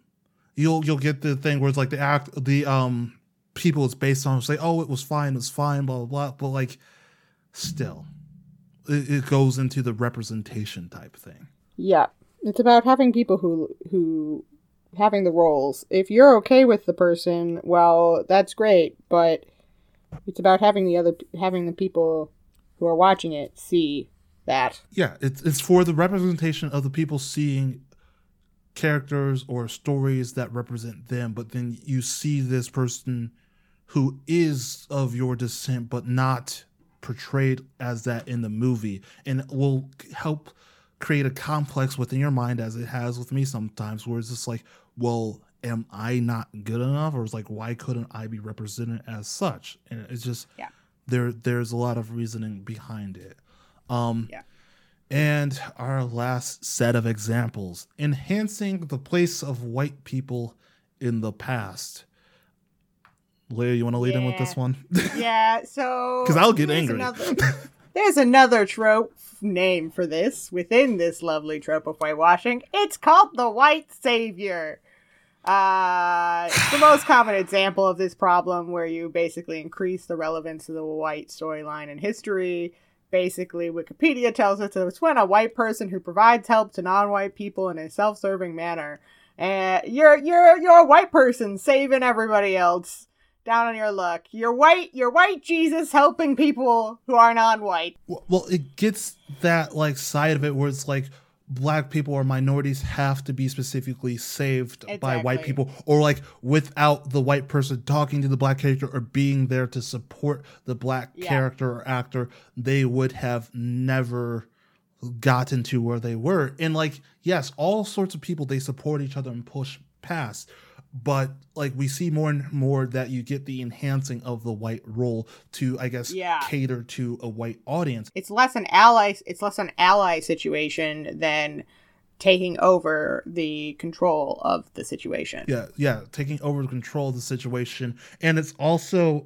you'll you'll get the thing where it's like the act the um people it's based on say oh it was fine it was fine blah blah blah but like still it, it goes into the representation type thing. Yeah. It's about having people who who having the roles. If you're okay with the person, well, that's great, but it's about having the other having the people who are watching it see that. yeah, it's it's for the representation of the people seeing characters or stories that represent them, but then you see this person who is of your descent but not portrayed as that in the movie and will help create a complex within your mind as it has with me sometimes where it's just like, well, am I not good enough? Or it's like, why couldn't I be represented as such? And it's just Yeah. there there's a lot of reasoning behind it. Um Yeah. and our last set of examples enhancing the place of white people in the past. Leah, you want to lead in with this one? Yeah, so because I'll get angry. another- There's another trope name for this within this lovely trope of whitewashing. It's called the white savior. Uh, it's the most common example of this problem where you basically increase the relevance of the white storyline in history. Basically, Wikipedia tells us that it's when a white person who provides help to non-white people in a self-serving manner, and you're you're you're a white person saving everybody else down on your luck. You're white. You're white Jesus helping people who are non-white. Well, well, it gets that like side of it where it's like black people or minorities have to be specifically saved by white people or like without the white person talking to the black character or being there to support the black Yeah. character or actor they would have never gotten to where they were and like yes all sorts of people they support each other and push past but like we see more and more that you get the enhancing of the white role to i guess Yeah. cater to a white audience It's less an ally. It's less an ally situation than taking over the control of the situation. yeah yeah taking over the control of the situation and it's also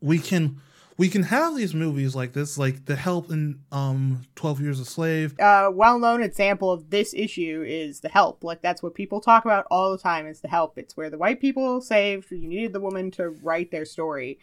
we can we can have these movies like this like the help in um 12 years a slave. A well-known example of this issue is the help. Like that's what people talk about all the time is the help. It's where the white people saved you needed the woman to write their story.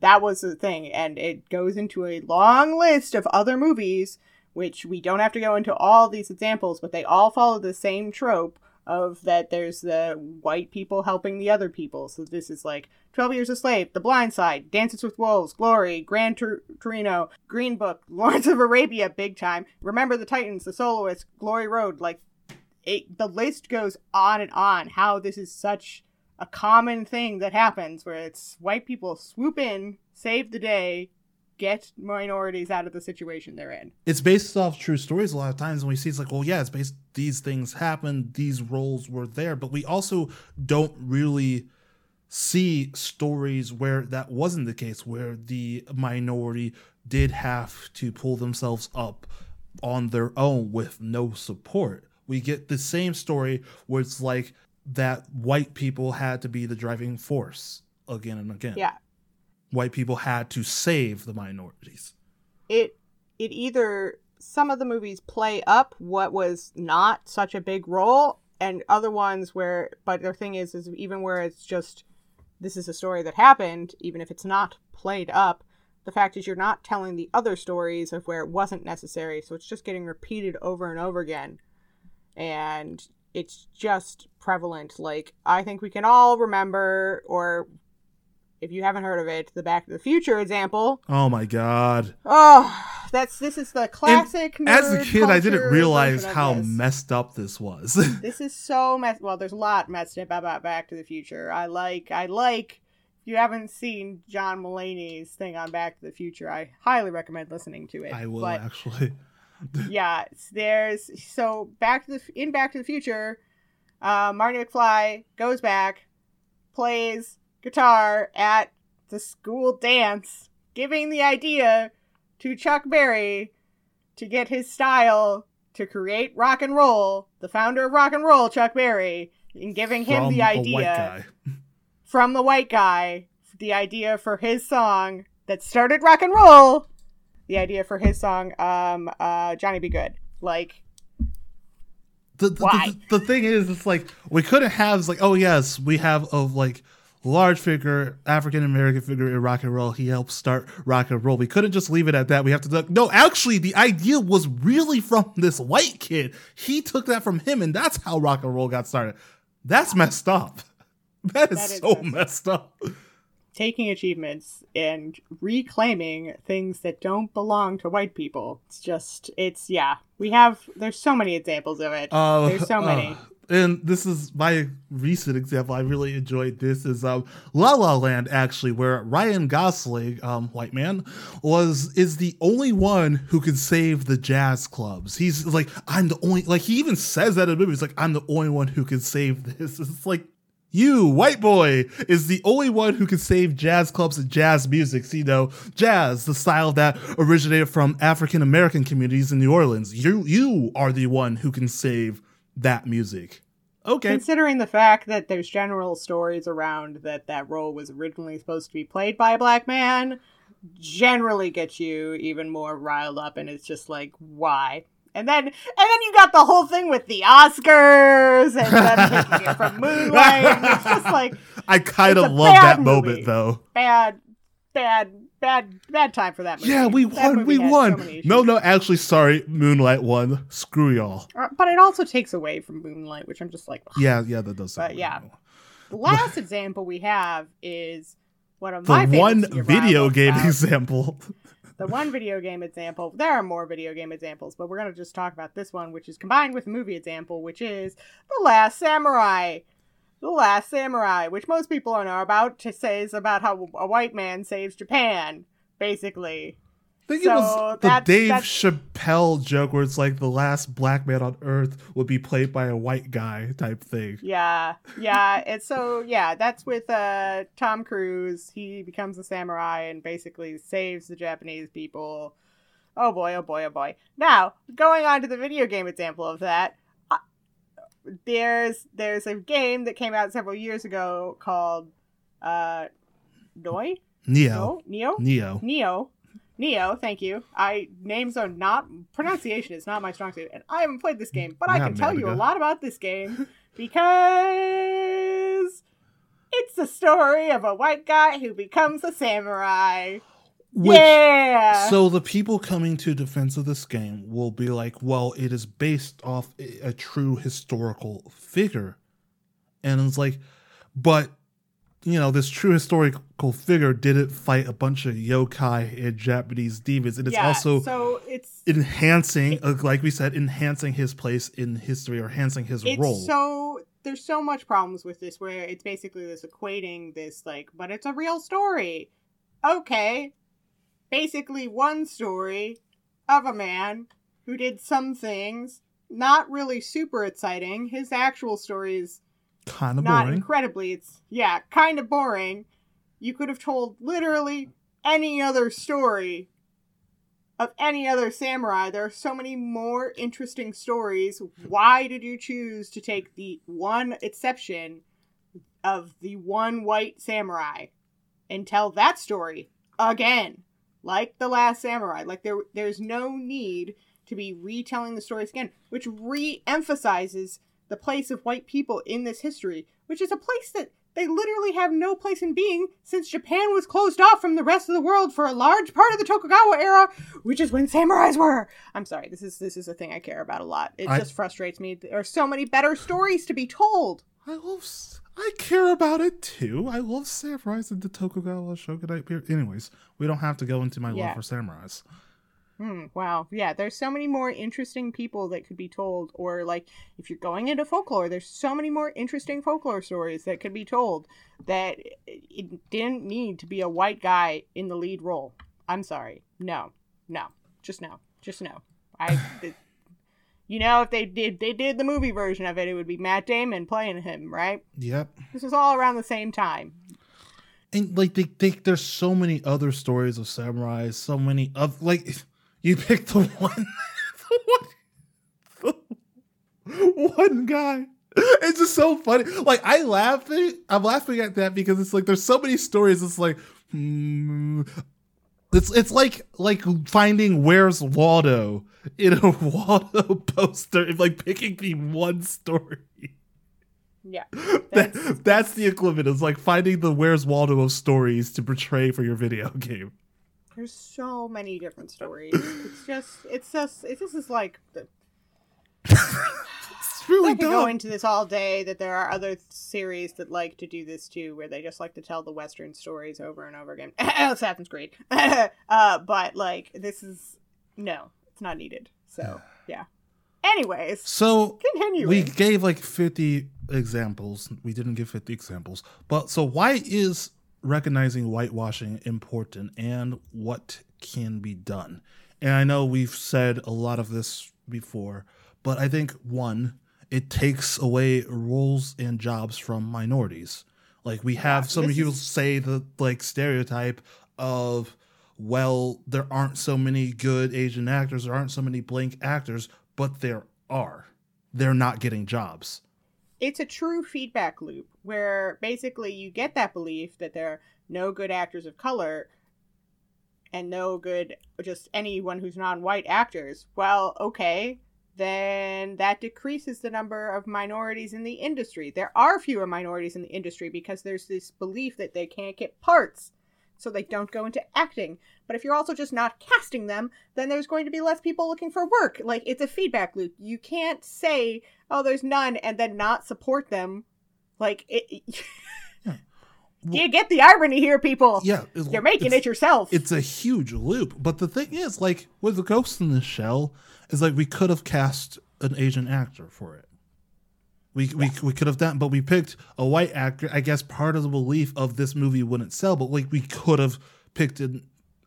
That was the thing and it goes into a long list of other movies which we don't have to go into all these examples but they all follow the same trope of that there's the white people helping the other people so this is like 12 Years a Slave, The Blind Side, Dances with Wolves, Glory, Gran Tur- Torino, Green Book, Lawrence of Arabia, big time. Remember the Titans, The Soloist, Glory Road. Like, it, the list goes on and on. How this is such a common thing that happens where it's white people swoop in, save the day, get minorities out of the situation they're in. it's based off true stories a lot of times and we see it's like well yeah it's based these things happened these roles were there but we also don't really see stories where that wasn't the case where the minority did have to pull themselves up on their own with no support we get the same story where it's like that white people had to be the driving force again and again Yeah. White people had to save the minorities. It it either some of the movies play up what was not such a big role and other ones where but the thing is is even where it's just this is a story that happened even if it's not played up the fact is you're not telling the other stories of where it wasn't necessary so it's just getting repeated over and over again. And it's just prevalent. Like i think we can all remember or if you haven't heard of it the back to the future example oh my god Oh, that's this is the classic. as a kid, I didn't realize how this. messed up this was. this is so mess. Well, there's a lot messed up about Back to the Future. I like. I like. If you haven't seen John Mulaney's thing on Back to the Future, I highly recommend listening to it. I will But actually. yeah, there's so Back to the in Back to the Future, uh, Marty McFly goes back, plays guitar at the school dance, giving the idea to Chuck Berry to get his style to create rock and roll. The founder of rock and roll, Chuck Berry, and giving him from the a white idea from the white guy, the idea for his song that started rock and roll, the idea for his song, um, uh, Johnny B. Goode. Like, The, the, Why? the, the thing is, it's like we couldn't have it's like, oh yes, we have of like large figure, African American figure in rock and roll. He helped start rock and roll. We couldn't just leave it at that. We have to look. no. Actually, the idea was really from this white kid. He took that from him, and that's how rock and roll got started. That's messed up. That is, That is so messed messed up. Taking achievements and reclaiming things that don't belong to white people. It's just, it's, yeah. We have, there's so many examples of it. Uh, there's so many. uh, and this is my recent example. I really enjoyed this. Is um, La La Land actually, where Ryan Gosling, um, white man, was is the only one who can save the jazz clubs. He's like, I'm the only. Like he even says that in the movie. He's like, I'm the only one who can save this. It's like. You, white boy, is the only one who can save jazz clubs and jazz music. So, you know, jazz, the style that originated from African American communities in New Orleans. You, you are the one who can save that music. Okay. Considering the fact that there's general stories around that that role was originally supposed to be played by a black man, generally gets you even more riled up, and it's just like, why? And then, and then you got the whole thing with the Oscars and them taking it from Moonlight. It's just like I kind of love that moment though. bad, bad, bad, bad time for that movie. Yeah, we That won. We had so won. no, no, actually, sorry. Moonlight won. Screw y'all. Uh, But it also takes away from Moonlight, which I'm just like, ugh. Yeah, yeah, that does. But yeah. right. The last example we have is one of The my one video game example. The one video game example. There are more video game examples, but we're gonna just talk about this one, which is combined with the movie example, which is The Last Samurai. The Last Samurai, which most people know about, to say is about how a white man saves Japan, basically. I think So it was the that's- Dave that's- Chappelle joke where it's like the last black man on earth would be played by a white guy type thing. Yeah, yeah. It's so yeah. That's with uh Tom Cruise. He becomes a samurai and basically saves the Japanese people. Oh boy, oh boy, oh boy. Now going on to the video game example of that. uh, There's there's a game that came out several years ago called uh Noi Neo. no Neo Neo. Neo Neo. Thank you. I names are not pronunciation is not my strong suit, and I haven't played this game, but I Yeah, can tell you a lot about this game because it's the story of a white guy who becomes a samurai. Which, yeah. So the people coming to defense of this game will be like, well, it is based off a, a true historical figure. And it's like, but, you know, this true historical figure didn't fight a bunch of yokai and Japanese demons. And it's yeah, also so it's enhancing, uh, like we said, enhancing his place in history or enhancing his it's role. so there's so much problems with this where it's basically this equating this like but it's a real story okay basically one story of a man who did some things not really super exciting his actual story is kind of not boring. incredibly it's yeah kind of boring. You could have told literally any other story of any other samurai. There are so many more interesting stories. Why did you choose to take the one exception of the one white samurai and tell that story again like the last samurai? Like there there's no need to be retelling the stories again which re-emphasizes the place of white people in this history which is a place that they literally have no place in being since Japan was closed off from the rest of the world for a large part of the Tokugawa era, which is when samurais were. I'm sorry, this is this is a thing I care about a lot. It I- just frustrates me. There are so many better stories to be told. I love. s- I care about it too. I love samurais and the Tokugawa Shogunate period. Anyways, we don't have to go into my Yeah. love for samurais. Hmm, wow. Yeah, there's so many more interesting people that could be told. Or, like, if you're going into folklore, there's so many more interesting folklore stories that could be told that it- didn't need to be a white guy in the lead role. I'm sorry. No. No. Just no. Just no. I. you know, if they did they did the movie version of it, it would be Matt Damon playing him, right? Yep. This was all around the same time. And like they, they there's so many other stories of samurais, so many of like you picked the one the one, the one guy. It's just so funny. Like I laughing, I'm laughing at that because it's like there's so many stories. It's like, hmm, it's it's like like finding where's Waldo in a Waldo poster, and like picking the one story. Yeah. That, that's the equivalent. It's like finding the Where's Waldo of stories to portray for your video game. There's so many different stories. It's just, it's just, it's just is like the It's really I could go into this all day. That there are other series that like to do this too, where they just like to tell the Western stories over and over again. Assassin's Creed, uh, but like this is no, it's not needed. So yeah. Anyways, so continuing. we gave like 50 examples. We didn't give 50 examples. But so why is recognizing whitewashing important and what can be done? And I know we've said a lot of this before, but I think one, it takes away roles and jobs from minorities. Like we have Yeah, some people is- say the like stereotype of well, there aren't so many good Asian actors, there aren't so many blank actors, but there are. They're not getting jobs. It's a true feedback loop where basically you get that belief that there are no good actors of color and no good just anyone who's non-white actors. Well, okay, then that decreases the number of minorities in the industry. There are fewer minorities in the industry because there's this belief that they can't get parts, so they don't go into acting. But if you're also just not casting them, then there's going to be less people looking for work. Like it's a feedback loop. You can't say, "Oh, there's none," and then not support them. Like it. yeah. well, you get the irony here, people. Yeah, you're making it yourself. It's a huge loop. But the thing is, like with the Ghost in the Shell, is like we could have cast an Asian actor for it. We, we, we could have done, but we picked a white actor. I guess part of the belief of this movie wouldn't sell, but like we could have picked an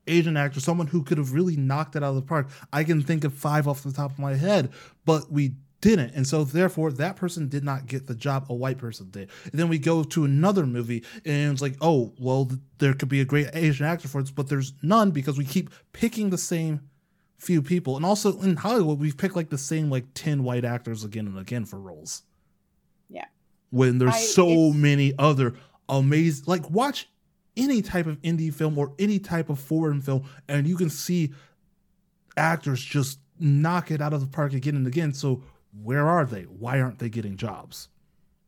Asian actor, someone who could have really knocked it out of the park. I can think of five off the top of my head, but we didn't. And so therefore that person did not get the job a white person did. And then we go to another movie and it's like, oh, well, there could be a great Asian actor for this, but there's none because we keep picking the same few people. And also in Hollywood, we've picked like the same like 10 white actors again and again for roles. When there's I, so many other amazing like watch any type of indie film or any type of foreign film and you can see actors just knock it out of the park again and again. So where are they? Why aren't they getting jobs?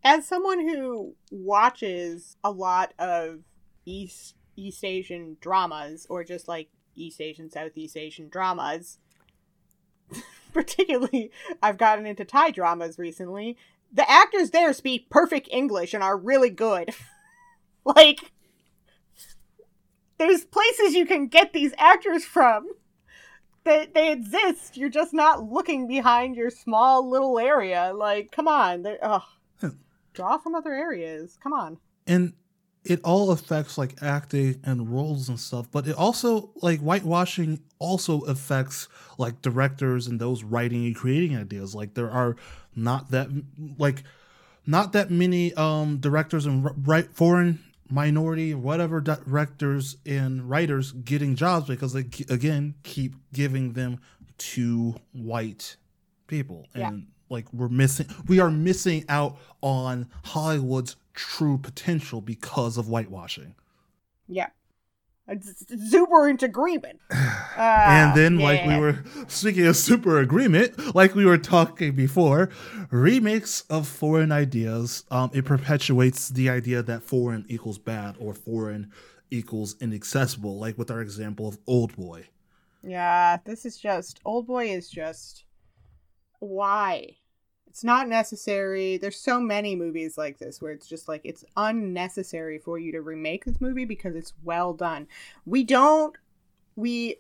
As someone who watches a lot of East East Asian dramas or just like East Asian, Southeast Asian dramas. Particularly, I've gotten into Thai dramas recently. The actors there speak perfect English and are really good. like, there's places you can get these actors from. They, they exist. You're just not looking behind your small little area. Like, come on. Ugh. Draw from other areas. Come on. And it all affects like acting and roles and stuff, but it also like whitewashing also affects like directors and those writing and creating ideas. Like there are not that like not that many um directors and right foreign minority whatever directors and writers getting jobs because they again keep giving them to white people and yeah. Like we're missing we are missing out on hollywood's true potential because of whitewashing. Yeah. Super into agreement. Uh, and then, yeah. like we were speaking of super agreement, like we were talking before, remakes of foreign ideas, um, it perpetuates the idea that foreign equals bad or foreign equals inaccessible, like with our example of Old Boy. Yeah, this is just Old Boy is just why it's not necessary. There's so many movies like this where it's just like it's unnecessary for you to remake this movie because it's well done. We don't we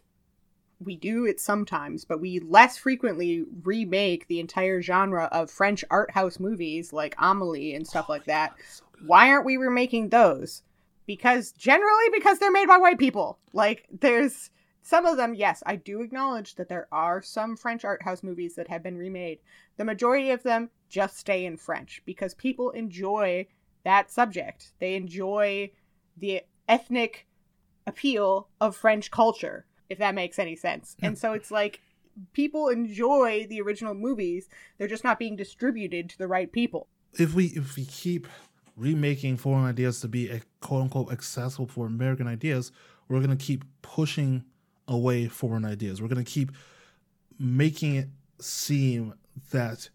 we do it sometimes, but we less frequently remake the entire genre of French art house movies like Amelie and stuff oh like that. God, so Why aren't we remaking those? Because generally because they're made by white people. Like there's some of them, yes, I do acknowledge that there are some French art house movies that have been remade. The majority of them just stay in French because people enjoy that subject. They enjoy the ethnic appeal of French culture, if that makes any sense. And so it's like people enjoy the original movies, they're just not being distributed to the right people. If we if we keep remaking foreign ideas to be a quote unquote accessible for American ideas, we're gonna keep pushing away foreign ideas. We're going to keep making it seem that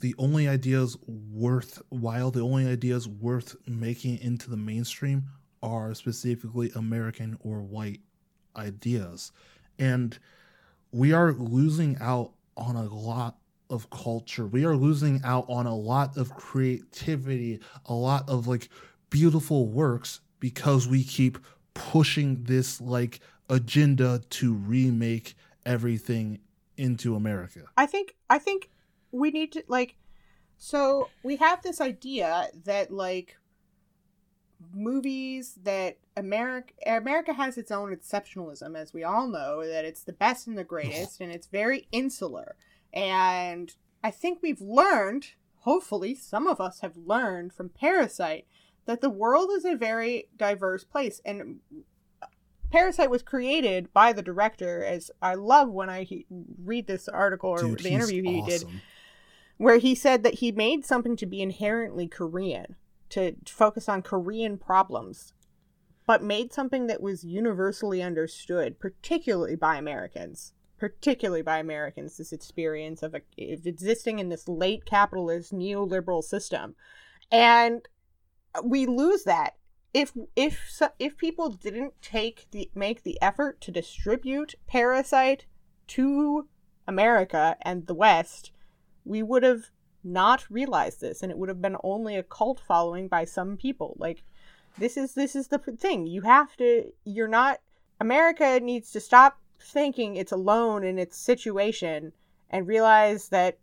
the only ideas worthwhile, the only ideas worth making into the mainstream are specifically American or white ideas. And we are losing out on a lot of culture. We are losing out on a lot of creativity, a lot of like beautiful works because we keep pushing this like agenda to remake everything into America. I think I think we need to like so we have this idea that like movies that America America has its own exceptionalism as we all know that it's the best and the greatest and it's very insular. And I think we've learned, hopefully some of us have learned from Parasite that the world is a very diverse place and Parasite was created by the director. As I love when I he, read this article or Dude, the interview he awesome. did, where he said that he made something to be inherently Korean, to focus on Korean problems. but made something that was universally understood, particularly by Americans. Particularly by Americans, this experience of, a, of existing in this late capitalist neoliberal system. And we lose that if if if people didn't take the make the effort to distribute Parasite to America and the West, we would have not realized this, and it would have been only a cult following by some people. Like this is this is the thing. You have to. You're not. America needs to stop thinking it's alone in its situation and realize that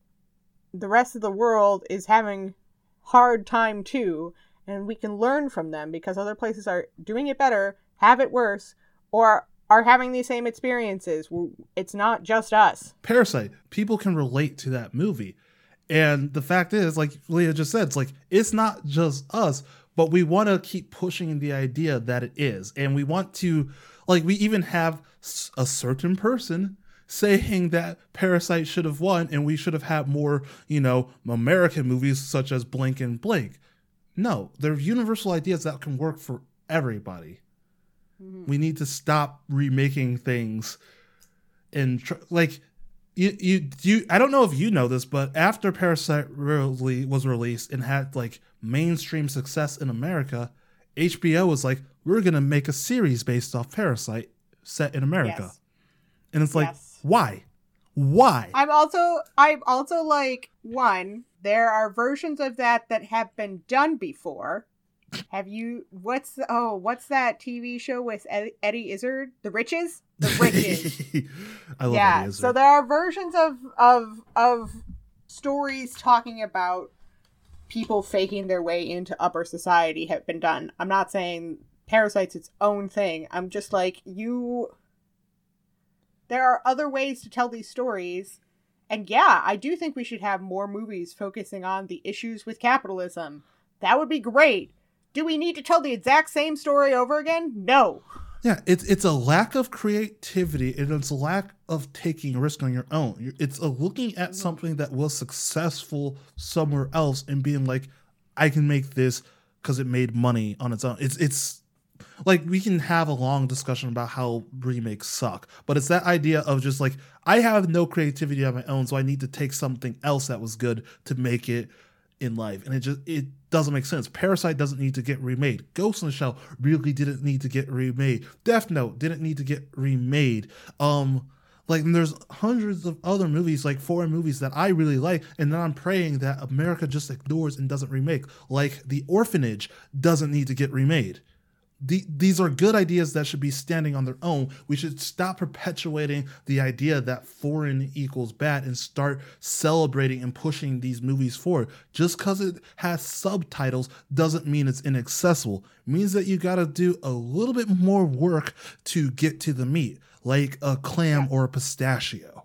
the rest of the world is having hard time too and we can learn from them because other places are doing it better, have it worse, or are having these same experiences. It's not just us. Parasite, people can relate to that movie. And the fact is, like Leah just said, it's like it's not just us, but we want to keep pushing the idea that it is. And we want to, like, we even have a certain person saying that Parasite should have won and we should have had more, you know, American movies such as Blink and Blink. No, they're universal ideas that can work for everybody. Mm-hmm. We need to stop remaking things and tr- like you you you I don't know if you know this, but after Parasite really was released and had like mainstream success in America, HBO was like, we're gonna make a series based off Parasite set in America. Yes. And it's like, yes. why? Why? I'm also I'm also like one. There are versions of that that have been done before. Have you? What's oh? What's that TV show with Eddie Izzard? The Riches. The Riches. I love yeah. Izzard. So there are versions of of of stories talking about people faking their way into upper society have been done. I'm not saying Parasite's its own thing. I'm just like you there are other ways to tell these stories. And yeah, I do think we should have more movies focusing on the issues with capitalism. That would be great. Do we need to tell the exact same story over again? No. Yeah, it's it's a lack of creativity and it's a lack of taking a risk on your own. It's a looking at mm-hmm. something that was successful somewhere else and being like, I can make this because it made money on its own. It's it's like we can have a long discussion about how remakes suck, but it's that idea of just like I have no creativity on my own, so I need to take something else that was good to make it in life, and it just it doesn't make sense. Parasite doesn't need to get remade. Ghost in the Shell really didn't need to get remade. Death Note didn't need to get remade. Um, like there's hundreds of other movies, like foreign movies that I really like, and then I'm praying that America just ignores and doesn't remake. Like The Orphanage doesn't need to get remade the, these are good ideas that should be standing on their own. We should stop perpetuating the idea that foreign equals bad and start celebrating and pushing these movies forward. Just because it has subtitles doesn't mean it's inaccessible. It means that you got to do a little bit more work to get to the meat, like a clam or a pistachio.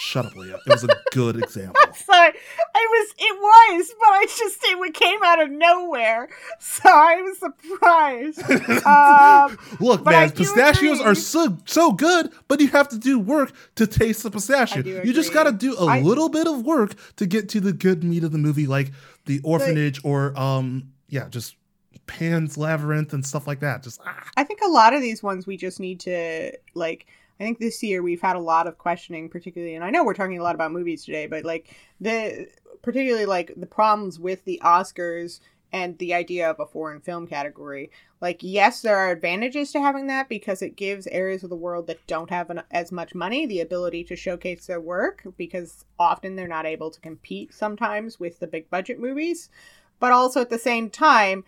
Shut up, Leah. It was a good example. Sorry, I was. It was, but I just it came out of nowhere, so I was surprised. Um, Look, man, pistachios agree. are so so good, but you have to do work to taste the pistachio. You just got to do a I, little bit of work to get to the good meat of the movie, like the orphanage or um, yeah, just Pan's Labyrinth and stuff like that. Just ah. I think a lot of these ones we just need to like I think this year we've had a lot of questioning, particularly, and I know we're talking a lot about movies today, but like the particularly like the problems with the Oscars and the idea of a foreign film category. Like, yes, there are advantages to having that because it gives areas of the world that don't have an, as much money the ability to showcase their work because often they're not able to compete sometimes with the big budget movies. But also at the same time,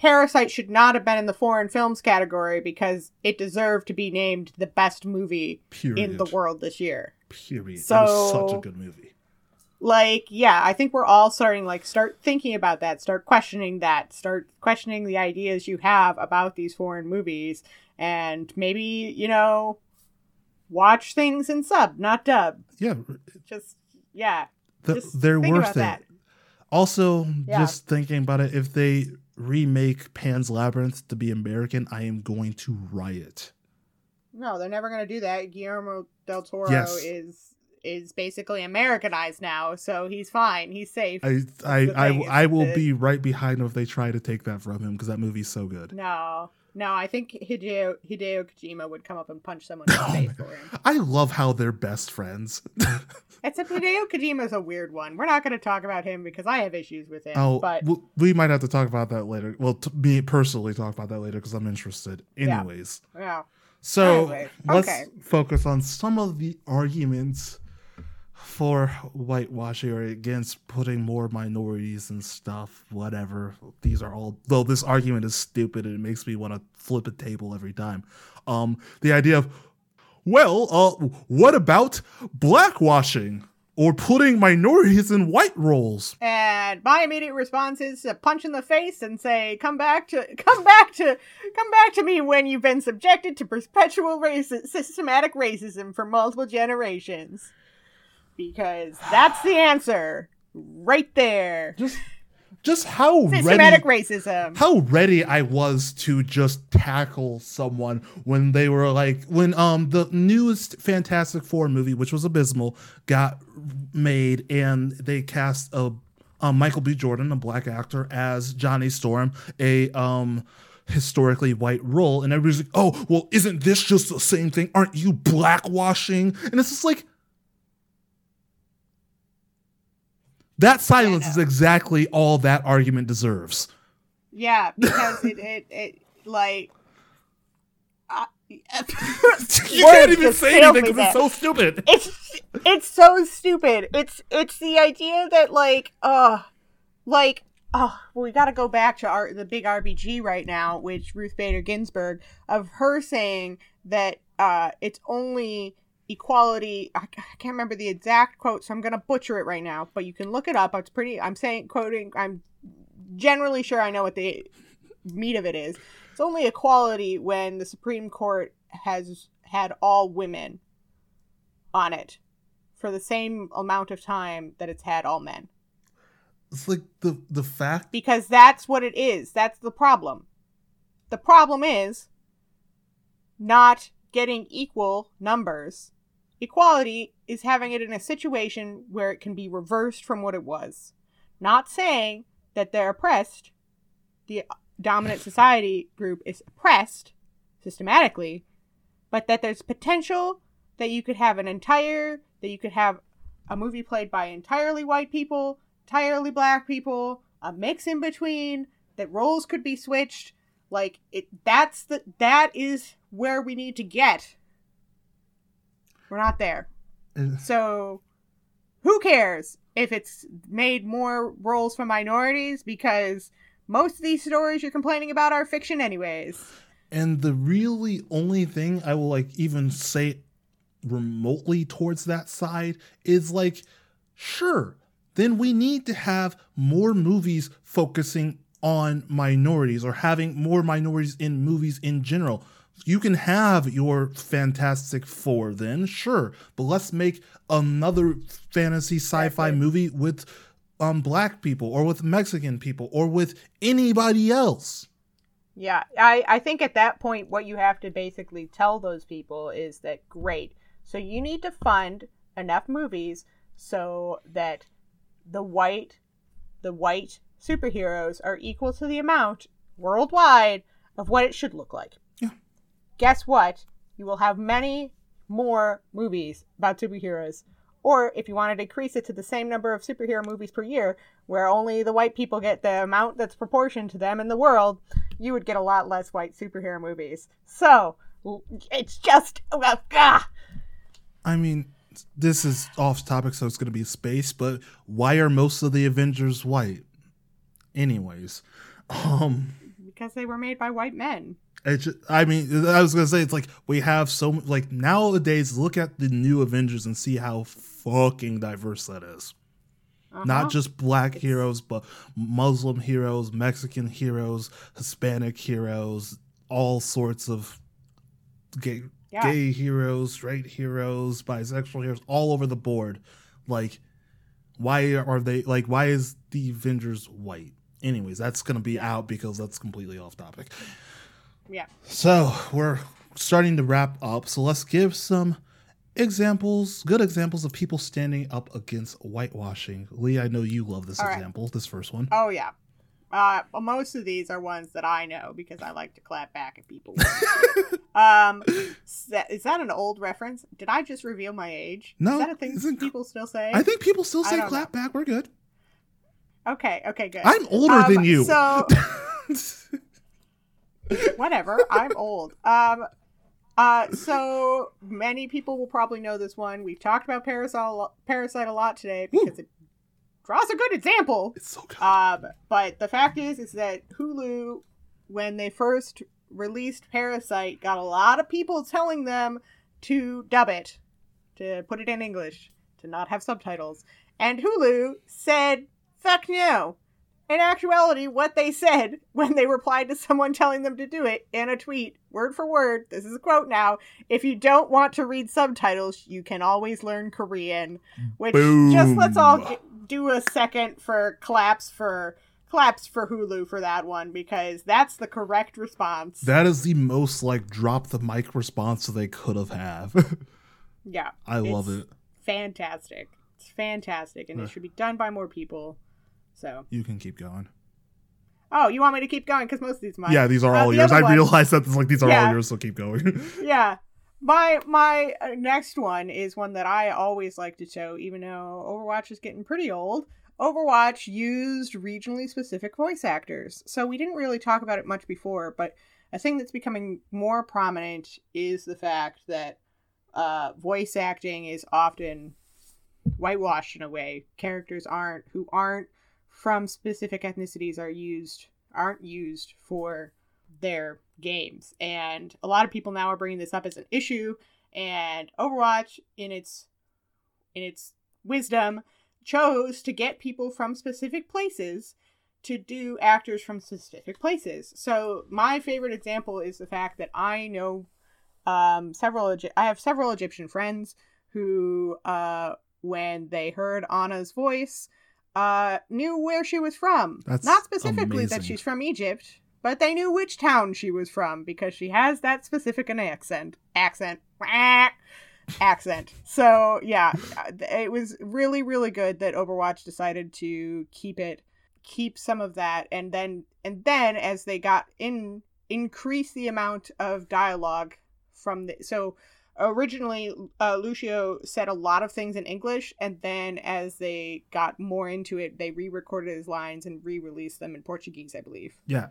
Parasite should not have been in the foreign films category because it deserved to be named the best movie Period. in the world this year. Period. So, that was such a good movie. Like, yeah, I think we're all starting like start thinking about that, start questioning that, start questioning the ideas you have about these foreign movies, and maybe you know, watch things in sub, not dub. Yeah. Just yeah. The, just they're worth it. That. Also, yeah. just thinking about it, if they remake Pan's Labyrinth to be American, I am going to riot. No, they're never going to do that. Guillermo del Toro yes. is is basically Americanized now, so he's fine. He's safe. I I I, I will be right behind him if they try to take that from him because that movie's so good. No, no, I think Hideo Hideo Kojima would come up and punch someone in the Oh face for him. I love how they're best friends. Except Hideo Kojima's a weird one. We're not going to talk about him because I have issues with him. oh, but we might have to talk about that later. Well, t- me personally talk about that later because I'm interested. Anyways, yeah, so Anyway, let's focus on some of the arguments for whitewashing or against putting more minorities and stuff. Whatever. These are all. Though this argument is stupid and it makes me want to flip a table every time. Um, the idea of well, uh, what about blackwashing or putting minorities in white roles? and my immediate response is to punch in the face and say, "Come back to, come back to, come back to me when you've been subjected to perpetual raci- systematic racism for multiple generations." Because that's the answer, right there. Just, just how Systematic ready, racism. how ready I was to just tackle someone when they were like, when um the newest Fantastic Four movie, which was abysmal, got made, and they cast a um, Michael B. Jordan, a black actor, as Johnny Storm, a um historically white role, and everybody's like, "Oh, well, isn't this just the same thing? Aren't you blackwashing?" And it's just like. That silence is exactly all that argument deserves. Yeah, because it, it, it like. You can't even say anything because it's so stupid. it's it's so stupid. It's it's the idea that like uh like oh well, we got to go back to our the big RBG right now, which Ruth Bader Ginsburg of her saying that uh it's only equality. I, I can't remember the exact quote, so I'm gonna butcher it right now. But you can look it up. It's pretty. I'm saying quoting. I'm generally sure I know what the meat of it is. It's only equality when the Supreme Court has had all women on it for the same amount of time that it's had all men. It's like the the fact Because that's what it is. That's the problem. The problem is not getting equal numbers. Equality is having it in a situation where it can be reversed from what it was. Not saying that they're oppressed, the dominant society group is oppressed systematically, but that there's potential that you could have an entire, that you could have a movie played by entirely white people, entirely black people, a mix in between, that roles could be switched. Like it that's the that is where we need to get. We're not there. So who cares if it's made more roles for minorities because most of these stories you're complaining about are fiction anyways. and the really only thing I will like even say remotely towards that side is like sure then we need to have more movies focusing on minorities or having more minorities in movies in general you can have your Fantastic Four then, sure, but let's make another fantasy sci-fi movie with um black people or with Mexican people or with anybody else. Yeah, I, I think at that point, what you have to basically tell those people is that great. So you need to fund enough movies so that the white, the white superheroes are equal to the amount worldwide of what it should look like. Guess what? You will have many more movies about superheroes. Or if you want to decrease it to the same number of superhero movies per year, where only the white people get the amount that's proportioned to them in the world, you would get a lot less white superhero movies. So, it's just. Ah! I mean, this is off topic, so it's going to be space. But why are most of the Avengers white? Anyways, um, Because they were made by white men. it just, I mean, I was to say it's like we have so like nowadays. Look at the new Avengers and see how fucking diverse that is. Uh-huh. Not just black heroes, but Muslim heroes, Mexican heroes, Hispanic heroes, all sorts of gay Yeah. gay heroes, straight heroes, bisexual heroes, all over the board. Like, why are they like? Why is the Avengers white? Anyways, that's gonna be out because that's completely off topic. Yeah. So we're starting to wrap up. So let's give some examples, good examples of people standing up against whitewashing. Lee, I know you love this All right. example, this first one. Oh yeah. Uh, well, most of these are ones that I know because I like to clap back at people. um, is that, is that an old reference? Did I just reveal my age? No, is that a thing people still say? I think people still say clap back. We're good. Okay, okay, good. I'm older Um, than you. So whatever. I'm old. Um, uh, so many people will probably know this one. We've talked about Parasite, Parasite a lot today because it draws a good example. it's so good. Um, but the fact is, is that Hulu, when they first released Parasite, got a lot of people telling them to dub it, to put it in English, to not have subtitles. And Hulu said, fuck no. In actuality, what they said when they replied to someone telling them to do it in a tweet, word for word, this is a quote now if you don't want to read subtitles, you can always learn Korean. Which just let's all do a second for claps for claps for Hulu for that one because that's the correct response. that is the most like drop the mic response they could have have. yeah, I love it. fantastic. It's fantastic, and it should be done by more people. So, You can keep going. oh, you want me to keep going because most of these mine. yeah, these are Uh, all yours. I one- realize that like these are all yours, so keep going. yeah. My my uh, next one is one that I always like to show, even though Overwatch is getting pretty old. Overwatch used regionally specific voice actors, so we didn't really talk about it much before. But a thing that's becoming more prominent is the fact that uh, voice acting is often whitewashed in a way. Characters aren't who aren't from specific ethnicities are used aren't used for their games. And a lot of people now are bringing this up as an issue and Overwatch in its in its wisdom chose to get people from specific places to do actors from specific places. So my favorite example is the fact that I know um, several I have several Egyptian friends who uh, when they heard Ana's voice uh, knew where she was from. That's Not specifically that she's from Egypt, but they knew which town she was from because she has that specific an accent. Accent. Accent. So, yeah, uh, it was really really good that Overwatch decided to keep it keep some of that and then and then as they got in increase the amount of dialogue from the so originally uh, lucio said a lot of things in english and then as they got more into it they re-recorded his lines and re-released them in portuguese i believe. Yeah,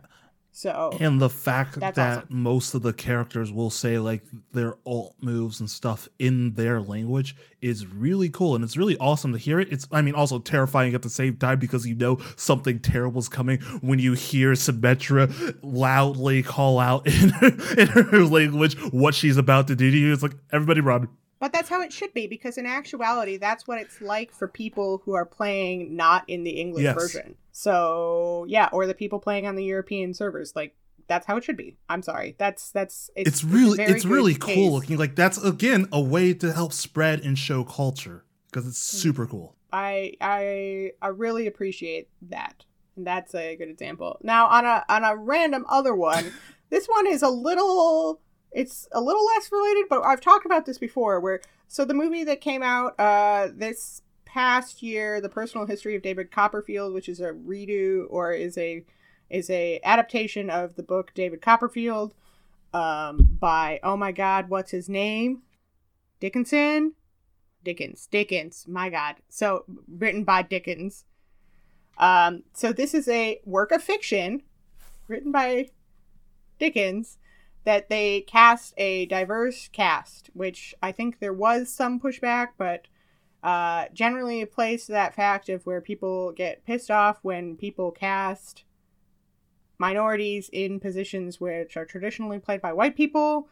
so and the fact that awesome. most of the characters will say like their alt moves and stuff in their language is really cool. And it's really awesome to hear it. It's i mean also terrifying at the same time because you know something terrible is coming when you hear symmetra loudly call out in her, in her language what she's about to do to you. It's like everybody run but that's how it should be because in actuality that's what it's like for people who are playing not in the english Yes. version so yeah or the people playing on the european servers like that's how it should be i'm sorry that's that's it's, it's, really very it's really cool case. looking like that's again a way to help spread and show culture because it's Hmm. super cool I I I really appreciate that. And that's a good example. Now on a on a random other one, this one is a little it's a little less related, but I've talked about this before where so the movie that came out uh this past year, The Personal History of David Copperfield, which is a redo or is a is a adaptation of the book David Copperfield um by oh my god, what's his name? Dickinson? Dickens. Dickens. My God. So written by Dickens. Um, so this is a work of fiction written by Dickens that they cast a diverse cast, which I think there was some pushback, but uh, generally plays to that fact of where people get pissed off when people cast minorities in positions which are traditionally played by white people.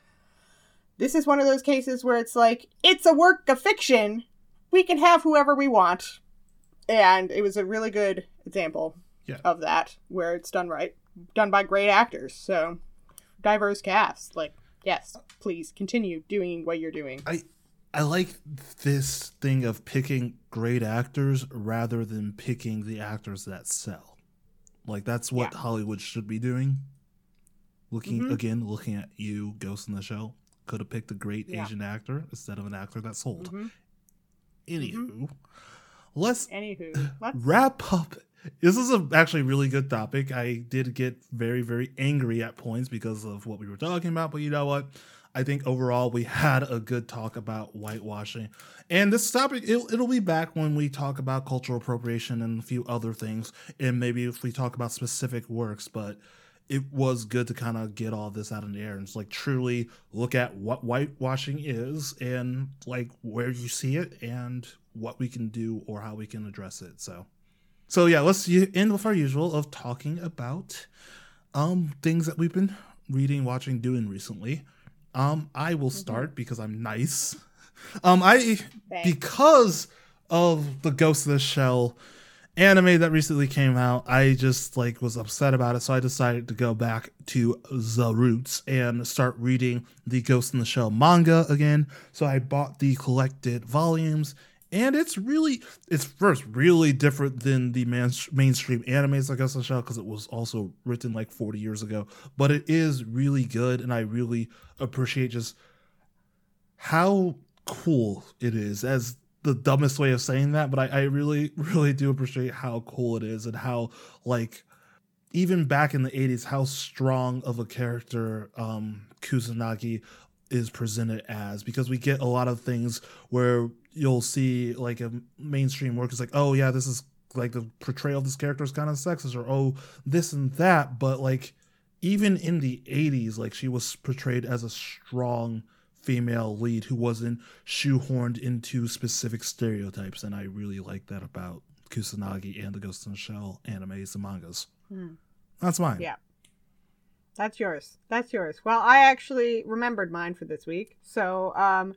This is one of those cases where it's like it's a work of fiction. We can have whoever we want. And it was a really good example Yeah. of that where it's done right done by great actors. So diverse cast like yes please continue doing what you're doing I I like this thing of picking great actors rather than picking the actors that sell. Like that's what Yeah. Hollywood should be doing. Looking Mhm. again, looking at you, Ghost in the Shell. Could have picked a great Yeah. Asian actor instead of an actor that sold. Mhm. Anywho, let's Anywho, let's wrap up. This is a actually really good topic. I did get very, very angry at points because of what we were talking about, but you know what? I think overall we had a good talk about whitewashing. And this topic, it'll, it'll be back when we talk about cultural appropriation and a few other things, and maybe if we talk about specific works, but it was good to kind of get all this out in the air and just like truly look at what whitewashing is and like where you see it and what we can do or how we can address it. So, so yeah, let's end with our usual of talking about um things that we've been reading, watching, doing recently. Um, I will start because I'm nice. Um, I Thanks. because of the Ghost of the Shell anime that recently came out, I just like was upset about it, so I decided to go back to the roots and start reading the Ghost in the Shell manga again. So I bought the collected volumes, and it's really, it's first really different than the man- mainstream animes i guess i shall because it was also written like 40 years ago, but it is really good, and I really appreciate just how cool it is as the dumbest way of saying that, but I, I really, really do appreciate how cool it is and how like even back in the 80s, how strong of a character um Kusanagi is presented as. Because we get a lot of things where you'll see like a mainstream work is like, oh yeah, this is like the portrayal of this character is kind of sexist or oh this and that, but like even in the 80s, like she was portrayed as a strong female lead who wasn't shoehorned into specific stereotypes, and I really like that about Kusanagi and the Ghost in the Shell animes and mangas. Hmm. That's mine. Yeah. That's yours. That's yours. Well, I actually remembered mine for this week. So, um,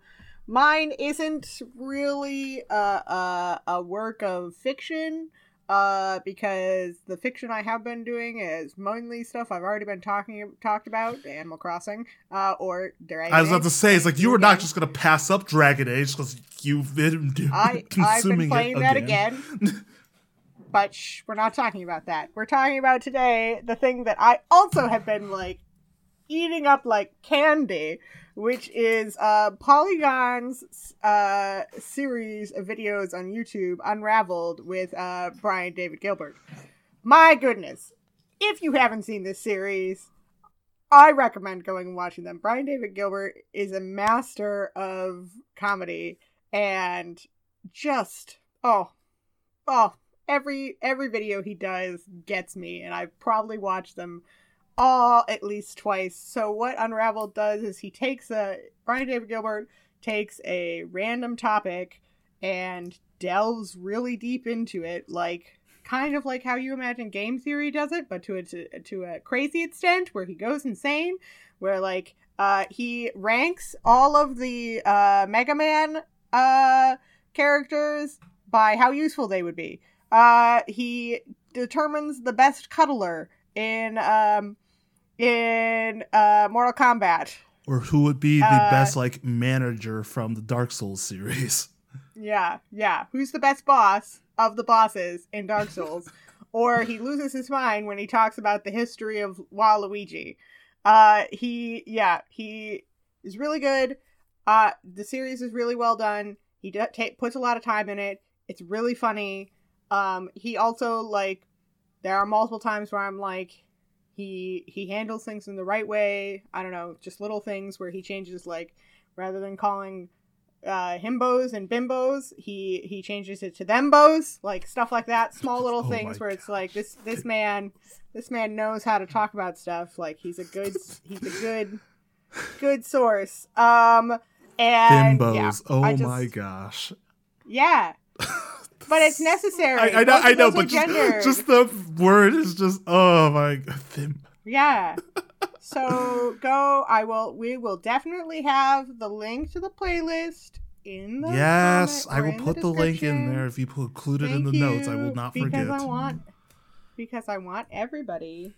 mine isn't really a, a, a work of fiction, uh, because the fiction I have been doing is mainly stuff I've already been talking talked about, Animal Crossing, uh, or Dragon. I was about to say, it's like you were not just going to pass up Dragon Age because you've been doing, I, I've been playing that again. again. but shh, we're not talking about that. We're talking about today the thing that I also have been like eating up like candy, which is uh Polygon's uh series of videos on YouTube Unraveled with uh Brian David Gilbert. My goodness. If you haven't seen this series, I recommend going and watching them. Brian David Gilbert is a master of comedy and just oh oh every every video he does gets me and I've probably watched them all at least twice. So what Unraveled does is he takes a Brian David Gilbert takes a random topic and delves really deep into it like kind of like how you imagine game theory does it but to a to, to a crazy extent where he goes insane where like uh he ranks all of the uh Mega Man uh characters by how useful they would be. Uh he determines the best cuddler in um in uh Mortal Kombat. Or who would be the Uh, best like manager from the Dark Souls series? Yeah, yeah. Who's the best boss of the bosses in Dark Souls? or he loses his mind when he talks about the history of Waluigi. Uh, he, yeah, he is really good. Uh, the series is really well done. He d- ta- puts a lot of time in it. It's really funny. Um, he also like there are multiple times where I'm like he he handles things in the right way. I don't know, just little things where he changes like rather than calling uh himbos and bimbos he he changes it to thembos like stuff like that small little Oh things where it's like this this man this man knows how to talk about stuff like he's a good he's a good good source um and Bimbos. yeah, oh just- my gosh. yeah but it's necessary I, I know, of I know, but just, just the word is just oh my god. Yeah. So go. I will. We will definitely have the link to the playlist in the. Yes, I will put the, link in there if you include it in Thank the notes. I will not because forget. I want because I want everybody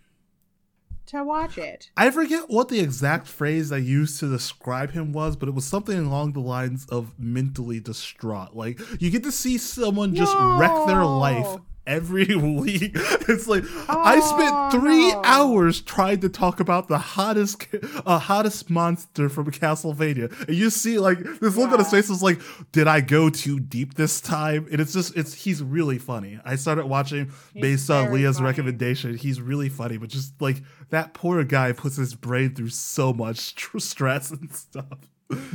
to watch it. I forget what the exact phrase I used to describe him was, but it was something along the lines of mentally distraught. Like you get to see someone just wreck their life No. Every week. It's like I Oh, spent three no. hours trying to talk about the hottest, uh, hottest monster from Castlevania, and you see like this look on his face is like, did I go too deep this time? And it's just, it's he's really funny. I started watching He's based on Leah's funny. recommendation. He's really funny, but just like that poor guy puts his brain through so much tr- stress and stuff.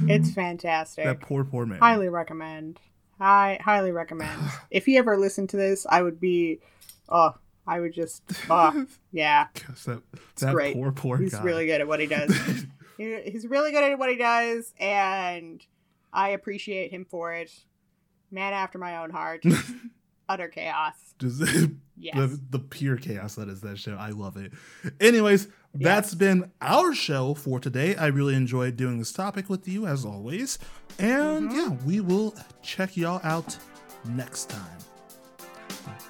It's fantastic. That poor, poor man. highly recommend. I highly recommend. if he ever listened to this, I would be, oh, I would just, oh, yeah. That that great. poor, poor He's guy. really good at what he does. He- He's really good at what he does, and I appreciate him for it. Man after my own heart. Utter chaos. just Yes. the, the pure chaos that is that show. I love it. Anyways, that's been our show for today. I really enjoyed doing this topic with you as always. And Mhm. yeah, we will check y'all out next time.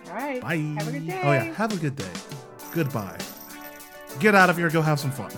All right. Bye. Have a good day. Oh yeah, have a good day. Goodbye. Get out of here, go have some fun.